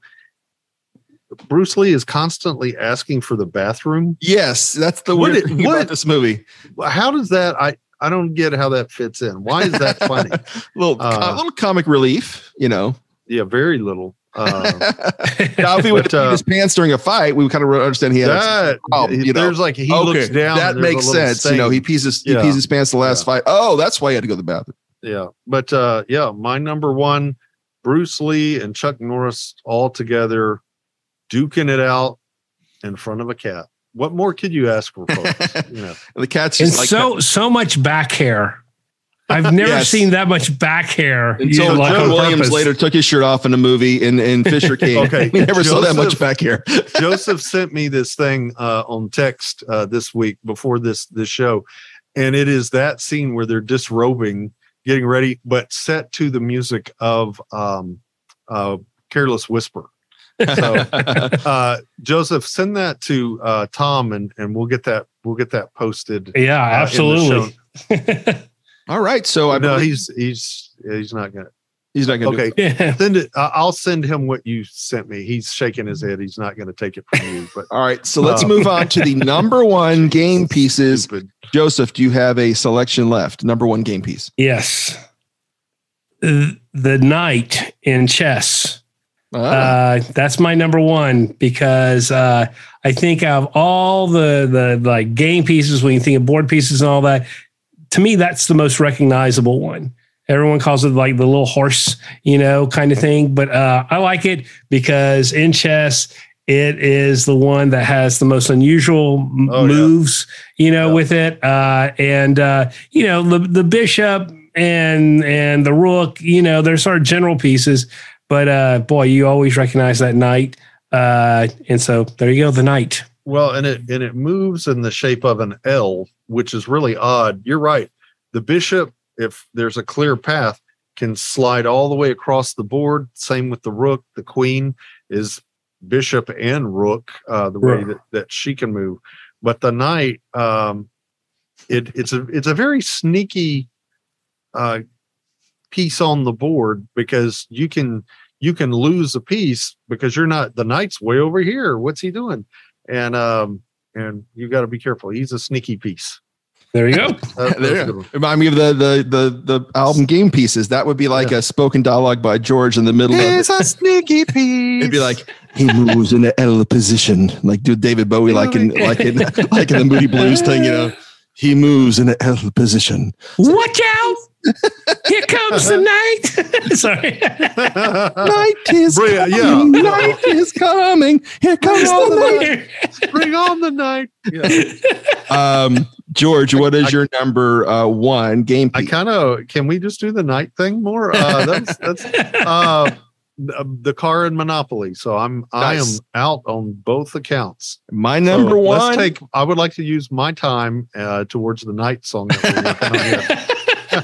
bruce lee is constantly asking for the bathroom yes that's the What weird it- thing what- about this movie how does that i i don't get how that fits in why is that funny little Uh, little comic relief you know yeah very little uh, now if he would uh, his pants during a fight we would kind of understand he had that, problem, you know. there's like he looks down That and there's a makes sense. You know, he pees his Yeah. he pees his pants the last Yeah. fight. Oh, that's why he had to go to the bathroom. yeah but uh yeah my number one bruce lee and chuck norris all together duking it out in front of a cat what more could you ask for folks you know the cat's and just like so so much back hair. I've never Yes. seen that much back hair. until you know, like John Williams purpose. later took his shirt off in a movie in, in Fisher King. Okay. we never saw that much back hair. joseph sent me this thing uh on text uh this week before this this show and it is that scene where they're disrobing getting ready but set to the music of um uh careless whisper so uh joseph send that to uh tom and and we'll get that we'll get that posted Yeah, uh, absolutely. All right, so I no believe he's he's he's not gonna he's not going to. okay yeah. send it I- i'll send him what you sent me he's shaking his head he's not gonna take it from you but All right, so let's Uh, move on to the number one game pieces. stupid. Joseph, do you have a selection left? Number one game piece. Yes. The the knight in chess. Ah, Uh, that's my number one because uh, I think of all the the like game pieces when you think of board pieces and all that. To me, that's the most recognizable one. Everyone calls it like the little horse, you know, kind of thing. But uh, I like it because in chess, it is the one that has the most unusual Oh, yeah. moves, you know, Yeah. with it. Uh, and uh, you know, the the bishop and and the rook, you know, they're sort of general pieces. But uh, boy, you always recognize that knight. Uh, and so there you go, the knight. Well, and it and it moves in the shape of an L, which is really odd. You're right. The bishop, if there's a clear path, can slide all the way across the board. Same with the rook. The queen is bishop and rook, uh, the way that, that she can move. But the knight, um, it it's a it's a very sneaky uh, piece on the board because you can you can lose a piece because you're not the knight's way over here. What's he doing? and um and you got to be careful. He's a sneaky piece. There you go. That- There. that's a good one. Remind me of the the the the album Game Pieces. That would be like a spoken dialogue by George in the middle of it. a sneaky piece. It'd be like he moves in the L position, like do David Bowie, like in like in like in the Moody Blues thing, you know. He moves in the L position. Watch out! Here comes the night. Sorry. Night is Bring it, yeah. coming. Night is coming. Here comes the night. Bring on the night. Yeah. Um, George, what is your number uh, one game I kind of can we just do the night thing more? Uh, that's that's uh, the car and Monopoly. So I'm I am out on both accounts. My number So one. Let's take. I would like to use my time uh, towards the night song.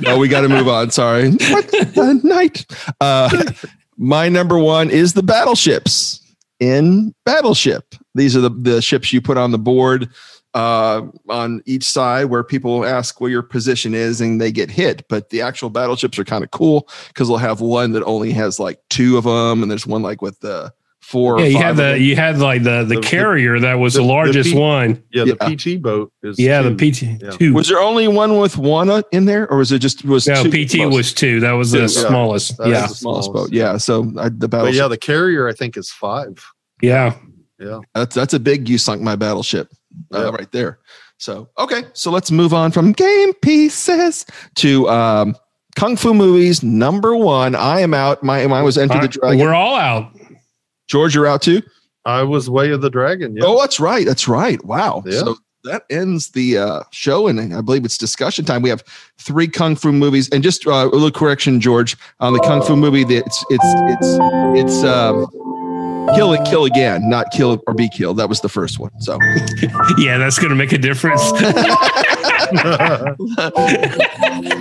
No, we got to move on. Sorry. What the night? Uh, my number one is the battleships in Battleship. These are the, the ships you put on the board uh, on each side where people ask where your position is and they get hit. But the actual battleships are kind of cool because they'll have one that only has like two of them, and there's one like with the four. Yeah, you had the you had like the the, The- the- carrier that was the- the, the largest P- one. Yeah, Yeah. the PT boat is. Yeah, two. the PT Yeah. two. Was there only one with one uh, in there, or was it just was no, two PT most- was two. That was Two, the yeah. smallest. That is yeah, the smallest boat? Yeah, so I, the But battleship. yeah, the carrier I think is five. yeah. Yeah. That's that's a big you sunk my battleship uh, right there. So okay, so let's move on from game pieces to um, kung fu movies. Number one, I am out. My mine was Enter the Alright, Dragon. We're all out. George, you're out too. I was Way of the Dragon. Yeah. Oh, that's right. That's right. Wow. Yeah. So that ends the uh, show, and I believe it's discussion time. We have three kung fu movies, and just uh, a little correction, George, on the kung fu movie. that It's it's it's it's um, kill it, kill again, not kill or be killed. That was the first one. So. Yeah, that's going to make a difference.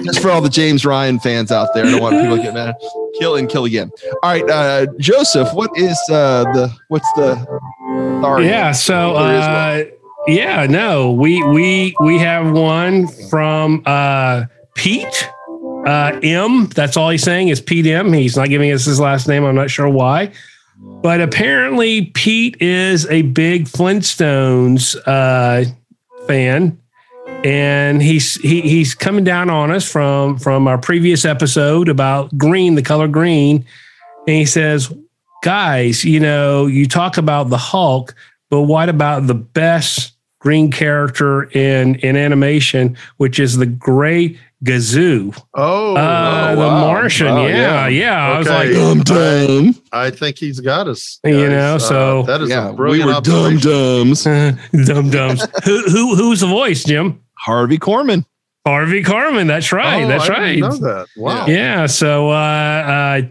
just for all the James Ryan fans out there. I don't want people to get mad. Kill and kill again. All right, uh, Joseph. What is uh, the what's the? Sorry. yeah. So, There is one. uh, yeah, no, we we we have one from uh, Pete uh, M. That's all he's saying is Pete M. He's not giving us his last name. I'm not sure why, but apparently Pete is a big Flintstones uh, fan. And he's he, he's coming down on us from from our previous episode about green, the color green, and he says, "Guys, you know, you talk about the Hulk, but what about the best green character in in animation, which is the Great Gazoo, oh, uh, oh, the wow. Martian? Wow, yeah, yeah. yeah. I was like, I'm dum. I think he's got us. You guys. know, Uh, so- that is Yeah, a we brilliant were dum observation. dums. dum dums. who who who's the voice, Jim? Harvey Korman. Harvey Korman. That's right. Oh, that's I right. didn't know that. Wow. Yeah. So uh, uh,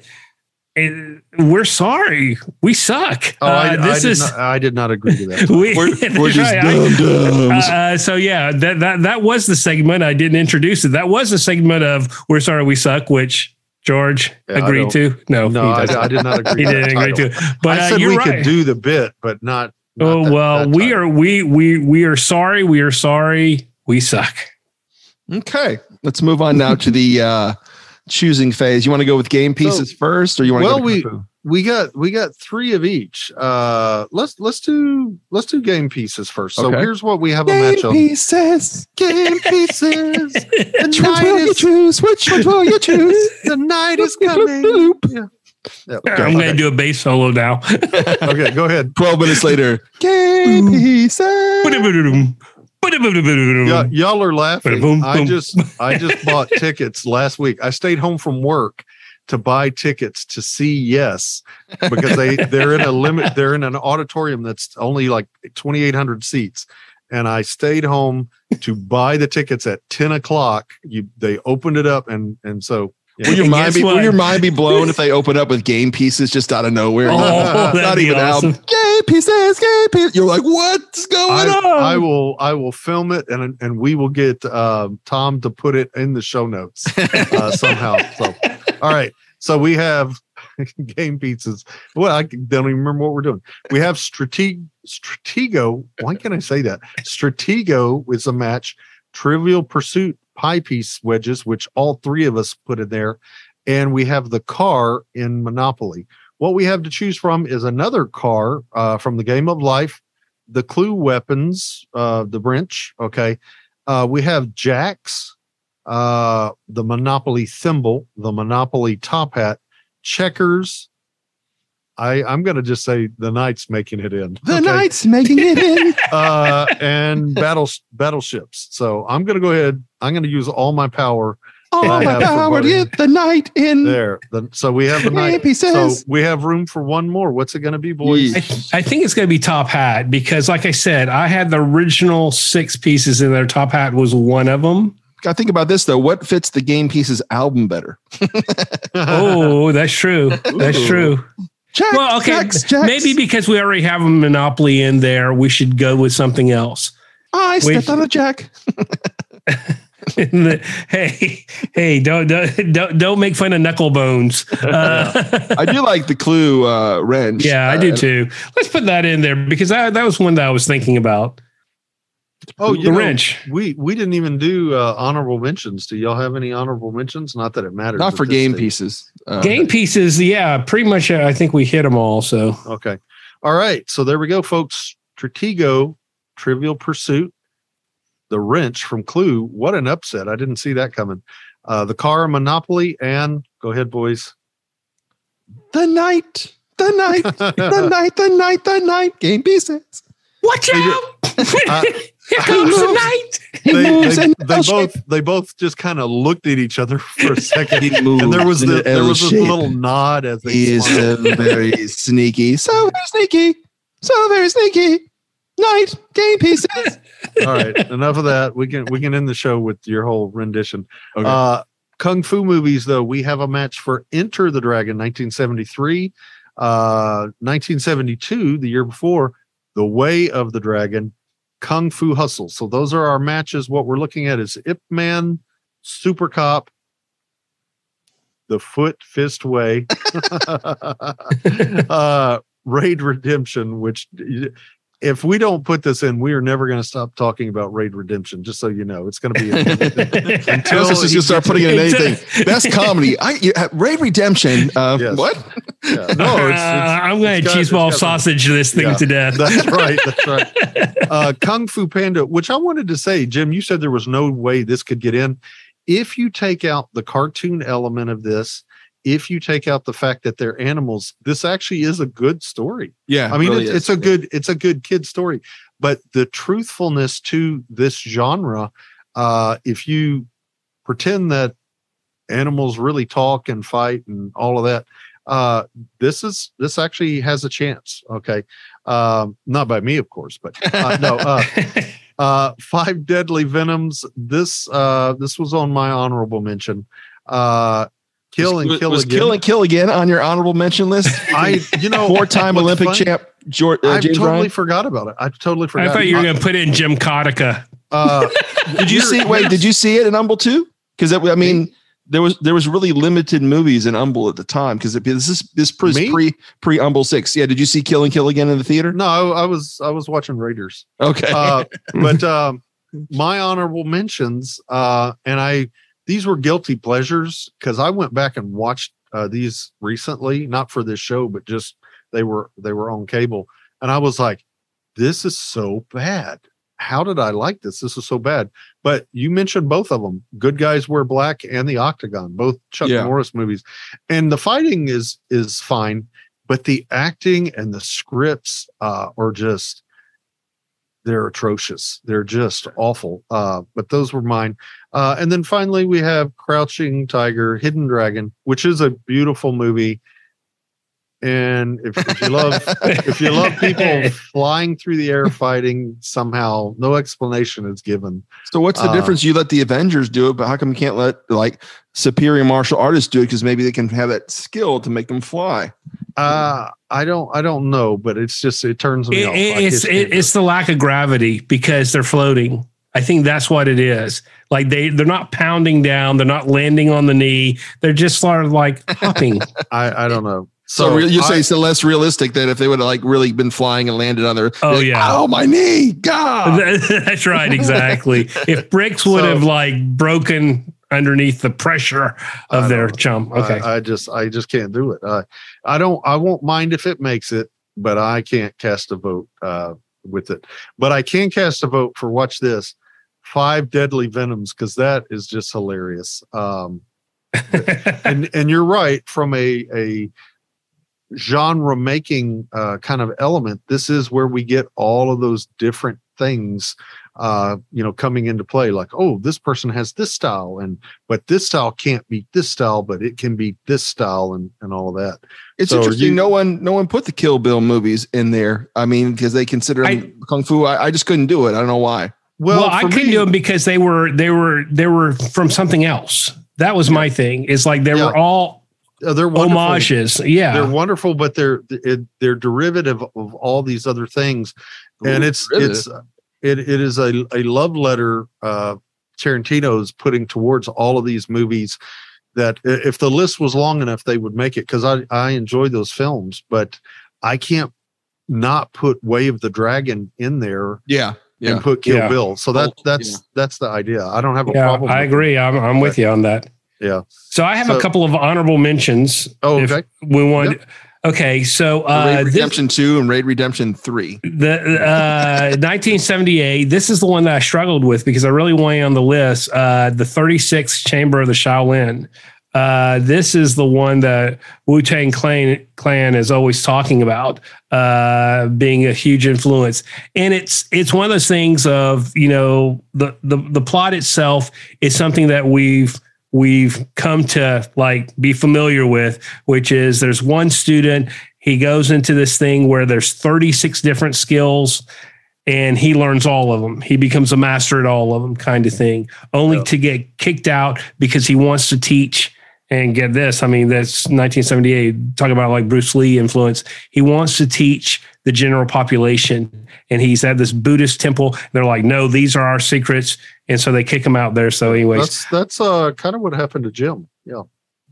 it- we're sorry. We suck. Oh, I, uh, I, this did is not, I did not agree to that. we, We're, we're just right. I- dum dums. uh, so yeah, that that that was the segment. I didn't introduce it. That was the segment of "We're sorry, we suck," which George Yeah, agreed to. No, no, he, I. I did not agree. he to didn't agree title. to. But I uh, said you're we right. could do the bit, but not. not oh that- well, that we are we we we are sorry. We are sorry. We suck. okay, let's move on now to the uh, choosing phase. You want to go with game pieces first, or you want to well, go we- to kung fu? We got we got three of each. Uh, let's let's do let's do game pieces first. So Okay. here's what we have a game match on. pieces. Game pieces. Which one will you choose? Which one will you choose? the night is coming. loop. Yeah. Yeah, I'm okay. going to do a bass solo now. okay, go ahead. Twelve minutes later, game pieces. Yeah, y'all are laughing. I just I just bought tickets last week. I stayed home from work to buy tickets to see Yes because they they're in a limit. They're in an auditorium that's only like twenty eight hundred seats, and I stayed home to buy the tickets at ten o'clock. You they opened it up and and so. Will your And mind guess be will your mind be blown if they open up with game pieces just out of nowhere? Oh, not that'd even awesome. out. Game pieces, game pieces. You're like, what's going I, on? I will I will film it and and we will get um, Tom to put it in the show notes uh, somehow. So all right. So we have game pizzas. Well, I don't even remember what we're doing. We have Strateg Stratego. Why can't I say that? Stratego is a match. Trivial Pursuit pie piece wedges, which all three of us put in there, and we have the car in Monopoly. What we have to choose from is another car uh, from the Game of Life, the clue weapons, uh, the wrench. Okay. Uh, we have jacks, uh, the Monopoly thimble, the Monopoly top hat, checkers. I, I'm going to just say the knight's making it in. The Okay. knight's making it in. uh, and battle battleships. So I'm going to go ahead. I'm going to use all my power All my have for power to get the knight in. there. The, so we have the Game knight. So pieces. we have room for one more. What's it going to be, boys? Yeesh. I, I think it's going to be top hat because, like I said, I had the original six pieces in there. Top hat was one of them. Gotta think about this though. What fits the game pieces album better? Oh, that's true. That's Ooh. true. Jacks, Well, okay, jacks, jacks. maybe because we already have a monopoly in there, we should go with something else. I we- stepped on a jack. hey, hey, don't don't don't, don't make fun of knuckle bones. Uh, I do like the clue uh, wrench. yeah, I Uh, do too. Let's put that in there because that, that was one that I was thinking about. Oh, you the know, wrench. We we didn't even do uh, honorable mentions. Do y'all have any honorable mentions? Not that it matters. Not for game stage. pieces. Uh, Game pieces, yeah, pretty much. uh, I think we hit them all. So Okay. All right. So there we go, folks. Stratego, Trivial Pursuit, the wrench from Clue. What an upset! I didn't see that coming. Uh, the car Monopoly, and go ahead, boys. The night, The night, the night, The night, The knight. Game pieces. watch out! Uh, Here comes the night. He they, moves they, in they L shape. both they both just kind of looked at each other for a second, He moves and there was in the, there L was this little nod as they He is smiled. uh, very sneaky. So very sneaky. So very sneaky. Knight. Game pieces. All right, enough of that. We can we can end the show with your whole rendition. Okay. Uh, Kung Fu movies, though, we have a match for Enter the Dragon, 1973, uh, 1972, the year before, The Way of the Dragon, Kung Fu Hustle. So those are our matches. What we're looking at is Ip Man, Super Cop, The Foot Fist Way, uh, Raid Redemption, which if we don't put this in, we are never going to stop talking about Raid Redemption. Just so you know, it's going to be Until just he gonna start putting in anything. It's- Best comedy. I you, uh, Raid Redemption. Uh, Yes. What? Yeah. No, it's, Uh, I'm going to got- cheese ball it's got- sausage this thing Yeah. to death. that's right. That's right. Uh, Kung Fu Panda, which I wanted to say, Jim, you said there was no way this could get in. If you take out the cartoon element of this, if you take out the fact that they're animals, this actually is a good story. Yeah. I mean, really it's, it's a good it's a good kid story, but the truthfulness to this genre, uh, if you pretend that animals really talk and fight and all of that, uh, this is this actually has a chance. Okay, um, not by me, of course, but uh, no. Uh, uh, Five Deadly Venoms. This uh, this was on my honorable mention. Uh, kill was, and kill was again. kill and kill again on your honorable mention list. I you know Four-time Olympic funny- champ George, uh, I James totally Ryan. forgot about it. I totally forgot. I thought you were going to put in Jim Kotica. Uh, Did you see? Wait, did you see it in Humble too? Because I mean, there was there was really limited movies in Humble at the time because this is this was Me? pre pre Humble six. Yeah, did you see Kill and Kill again in the theater? No, I, I was I was watching Raiders. Okay, Uh, but um, my honorable mentions, uh, and I these were guilty pleasures because I went back and watched uh, these recently, not for this show, but just they were they were on cable, and I was like, this is so bad. How did I like this? This is so bad. But you mentioned both of them, Good Guys Wear Black and The Octagon, both Chuck Yeah. Norris movies, and the fighting is is fine, but the acting and the scripts uh, are just they're atrocious. They're just awful. Uh, but those were mine. Uh, and then finally, we have Crouching Tiger, Hidden Dragon, which is a beautiful movie. And if, if you love if you love people flying through the air fighting somehow, no explanation is given. so what's the uh, difference? You let the Avengers do it, but how come you can't let like superior martial artists do it? Because maybe they can have that skill to make them fly. Uh, I don't I don't know, but it's just it turns me It- off. it- it's just it, it's the lack of gravity because they're floating. I think that's what it is. Like they they're not pounding down, they're not landing on the knee. They're just sort of like hopping. I I don't know. So, re- you say I- it's less realistic than if they would have like really been flying and landed on their. Oh, like, yeah. Oh my knee! God. that's right, exactly. If bricks would So- have like broken underneath the pressure I of their chum. Okay. I, I just I just can't do it. Uh, I don't I won't mind if it makes it, but I can't cast a vote uh, with it. But I can cast a vote for watch this five deadly venoms because that is just hilarious. Um, and and you're right from a a genre making uh, kind of element. This is where we get all of those different things uh, you know, coming into play. Like, oh, this person has this style, and but this style can't beat this style, but it can beat this style, and and all of that. It's So interesting. you- no one, no one put the Kill Bill movies in there. I mean, because they consider them kung fu. I, I just couldn't do it. I don't know why. Well, well, I for couldn't me- do them because they were they were they were from something else. That was my thing. It's like they Yeah. were all they're wonderful. homages. Yeah. They're wonderful, but they're they're derivative of all these other things, and it's really? it's it it is a a love letter. Uh, Tarantino is putting towards all of these movies. That if the list was long enough, they would make it because I I enjoy those films, but I can't not put Way of the Dragon in there yeah, yeah. and put Kill Yeah. Bill. So that Oh, that's yeah. that's the idea. I don't have a yeah, problem. I agree. I'm I'm with you on that. Yeah. So I have So- a couple of honorable mentions. Oh, if okay. we want. Okay, so uh, Raid this- Redemption Two and Raid Redemption Three. the uh 1978 this is the one that i struggled with because i really wanted on the list uh the 36th chamber of the shaolin uh this is the one that wu-tang clan clan is always talking about uh being a huge influence and it's it's one of those things of you know the the, the plot itself is something that we've we've come to like be familiar with which is there's one student he goes into this thing where there's 36 different skills and he learns all of them. He becomes a master at all of them, kind of thing, only Yeah. to get kicked out because he wants to teach and get this. I mean, that's 1978. Talk about like Bruce Lee influence. He wants to teach the general population, and he's at this Buddhist temple. They're like, no, these are our secrets. And so they kick him out there. So, anyways, That's that's uh kind of what happened to Jim. Yeah.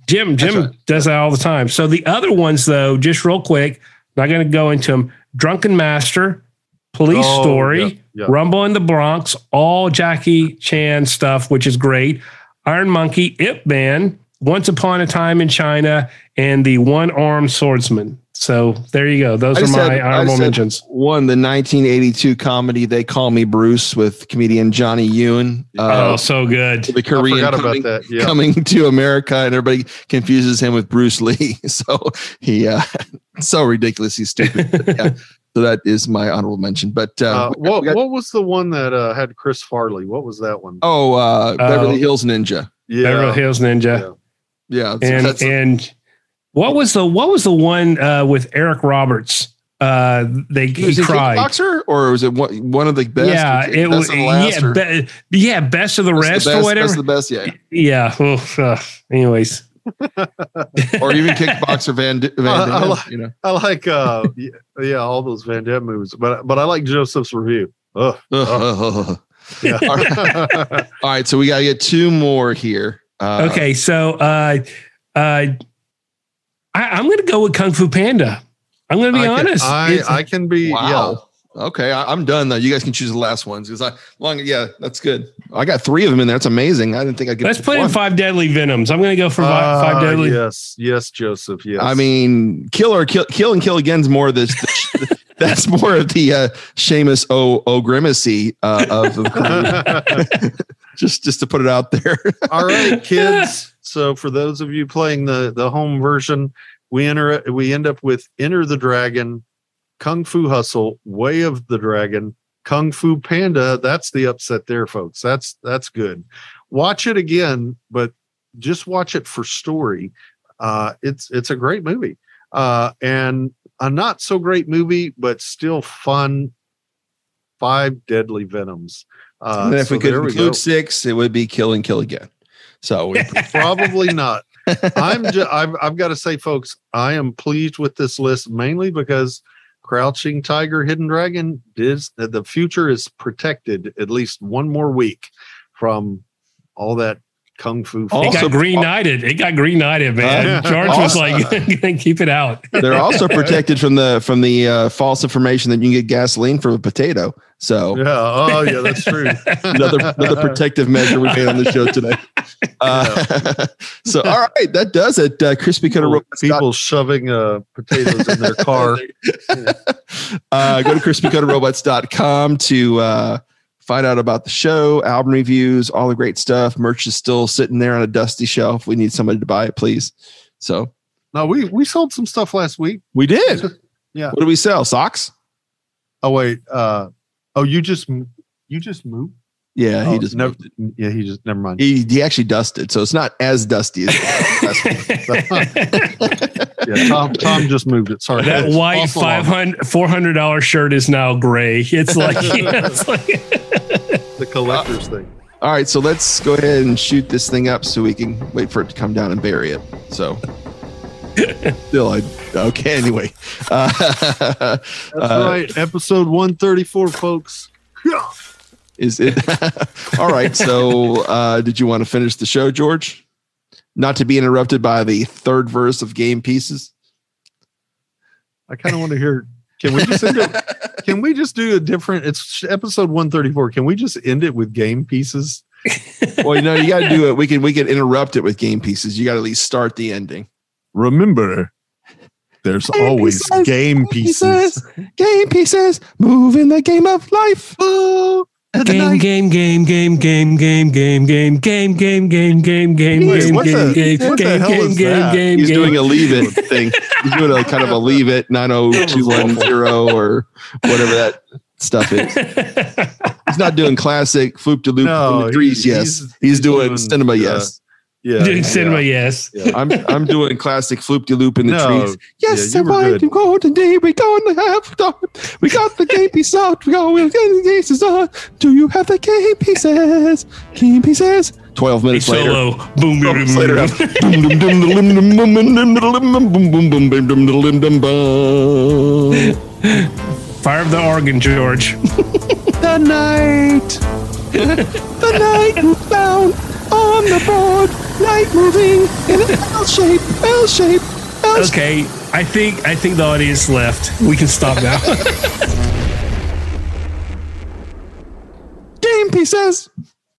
Jim, Jim right. does that all the time. So the other ones, though, just real quick, not going to go into them. Drunken Master, Police Oh, Story, yeah, yeah. Rumble in the Bronx, all Jackie Chan stuff, which is great. Iron Monkey, Ip Man, Once Upon a Time in China, and the One Armed Swordsman. So there you go. Those are my had- I honorable just had mentions. One, the 1982 comedy "They Call Me Bruce" with comedian Johnny Yune. oh, Uh, so good. the Korean coming, about that. Yeah. coming to America, and everybody confuses him with Bruce Lee. So he, uh, so ridiculous. He's stupid. Yeah. So that is my honorable mention. But uh, Uh, got- what got- what was the one that uh, had Chris Farley? What was that one? oh, uh, Beverly Oh. Hills Ninja. yeah. Beverly Hills Ninja. Yeah. Yeah, and that's- and what was the what was the one uh, with Eric Roberts? Uh, they he was it cried. Kickboxer, or was it one, one of the best? yeah, it best was of the last, yeah, be, yeah, best of the best rest the or whatever. Best of the best, yeah. yeah. oof, uh, anyways, Or even Kickboxer Van, D- Van I- I like- you know. I like uh yeah, yeah, all those Van Damme movies, but but I like Joseph's review. Ugh. All Yeah. right, so we got to get two more here. Uh, okay, so uh, uh, I, I'm going to go with Kung Fu Panda. I'm going to be I can, honest. I, I can be Wow. Okay, I, I'm done though. You guys can choose the last ones because I long. Yeah, that's good. I got three of them in there. That's amazing. I didn't think I could. let's put in five deadly venoms. I'm going to go for yeah. fi- five Uh, deadly. Yes, yes, Joseph. Yes. I mean, kill or kill, kill and kill again's more of this. that's more of the uh, Seamus O O Grimacy uh, of the career. just just to put it out there. All right, kids. So for those of you playing the the home version, we enter we end up with Enter the Dragon, Kung Fu Hustle, Way of the Dragon, Kung Fu Panda. That's the upset there, folks. That's that's good. Watch it again, but just watch it for story. Uh, it's it's a great movie, uh, and a not so great movie, but still fun. Five Deadly Venoms. Uh, and if so we could there we include six, it would be kill and kill again. So we, Probably not. I'm just, I've, I've got to say, folks, I am pleased with this list mainly because Crouching Tiger, Hidden Dragon is the future is protected at least one more week from all that kung fu. It Also- got green knighted. It got green knighted, man. Uh, George was like, keep it out. They're also protected from the from the uh, false information that you can get gasoline from a potato. So Yeah. Oh, yeah. That's true. another another protective measure we made on the show today. Uh, so all right, that does it. Uh, crispy coated people, robots. people shoving uh, potatoes in their car. uh, go to crispycoatedrobots.com to uh, find out about the show, album reviews, all the great stuff. Merch is still sitting there on a dusty shelf. We need somebody to buy it, please. So No, we we sold some stuff last week. we did. Yeah. What do we sell? Socks? Oh wait. Uh, oh, you just you just moved. Yeah, he Oh, just never. moved. Yeah, he just never mind. He, he actually dusted, so it's not as dusty as last week. Yeah, Tom Tom just moved it. Sorry. that white awful 500 400 dollar shirt is now gray. It's like, it's like the collector's thing. All right, so let's go ahead and shoot this thing up so we can wait for it to come down and bury it. So, still, I okay. Anyway, uh, That's Uh, right. Episode one thirty four, folks. is it all right? So, uh, did you want to finish the show, George? Not to be interrupted by the third verse of game pieces. I kind of want to hear. Can we just end it? Can we just do a different? It's episode one thirty four. Can we just end it with game pieces? Well, you know, you got to do it. We can we can interrupt it with game pieces. You got to at least start the ending. Remember, there's Game always pieces, game pieces. game pieces, moving the game of life. Oh, game, night- game, game, game, game, game, game, game, game, game, game, game, game, Wait, game, what game, the- game, what the game, hell game, is game, that? game, He's game. doing a leave it thing. He's doing a kind of a leave it 90210 or whatever that stuff is. He's not doing classic floop de loop No, the threes. he- Yes, he's- he's, he's doing, doing, cinema. uh, yes, Yeah, Doing yeah. cinema, yes. I'm I'm doing classic floop de loop in the No, trees. Yes, yeah, you I'm were right. good. Go today. We gonna have. We got the game piece out. We go. We'll the pieces on. Do you have the game pieces? Game pieces. Twelve minutes later. solo. Boom, boom, Moments boom, later. boom. Boom boom boom boom boom boom. Fire of the organ, George. The knight, the knight moved down on the board. Knight moving in an L shape, L shape, L shape. Okay, I think I think the audience left. We can stop now. Game pieces.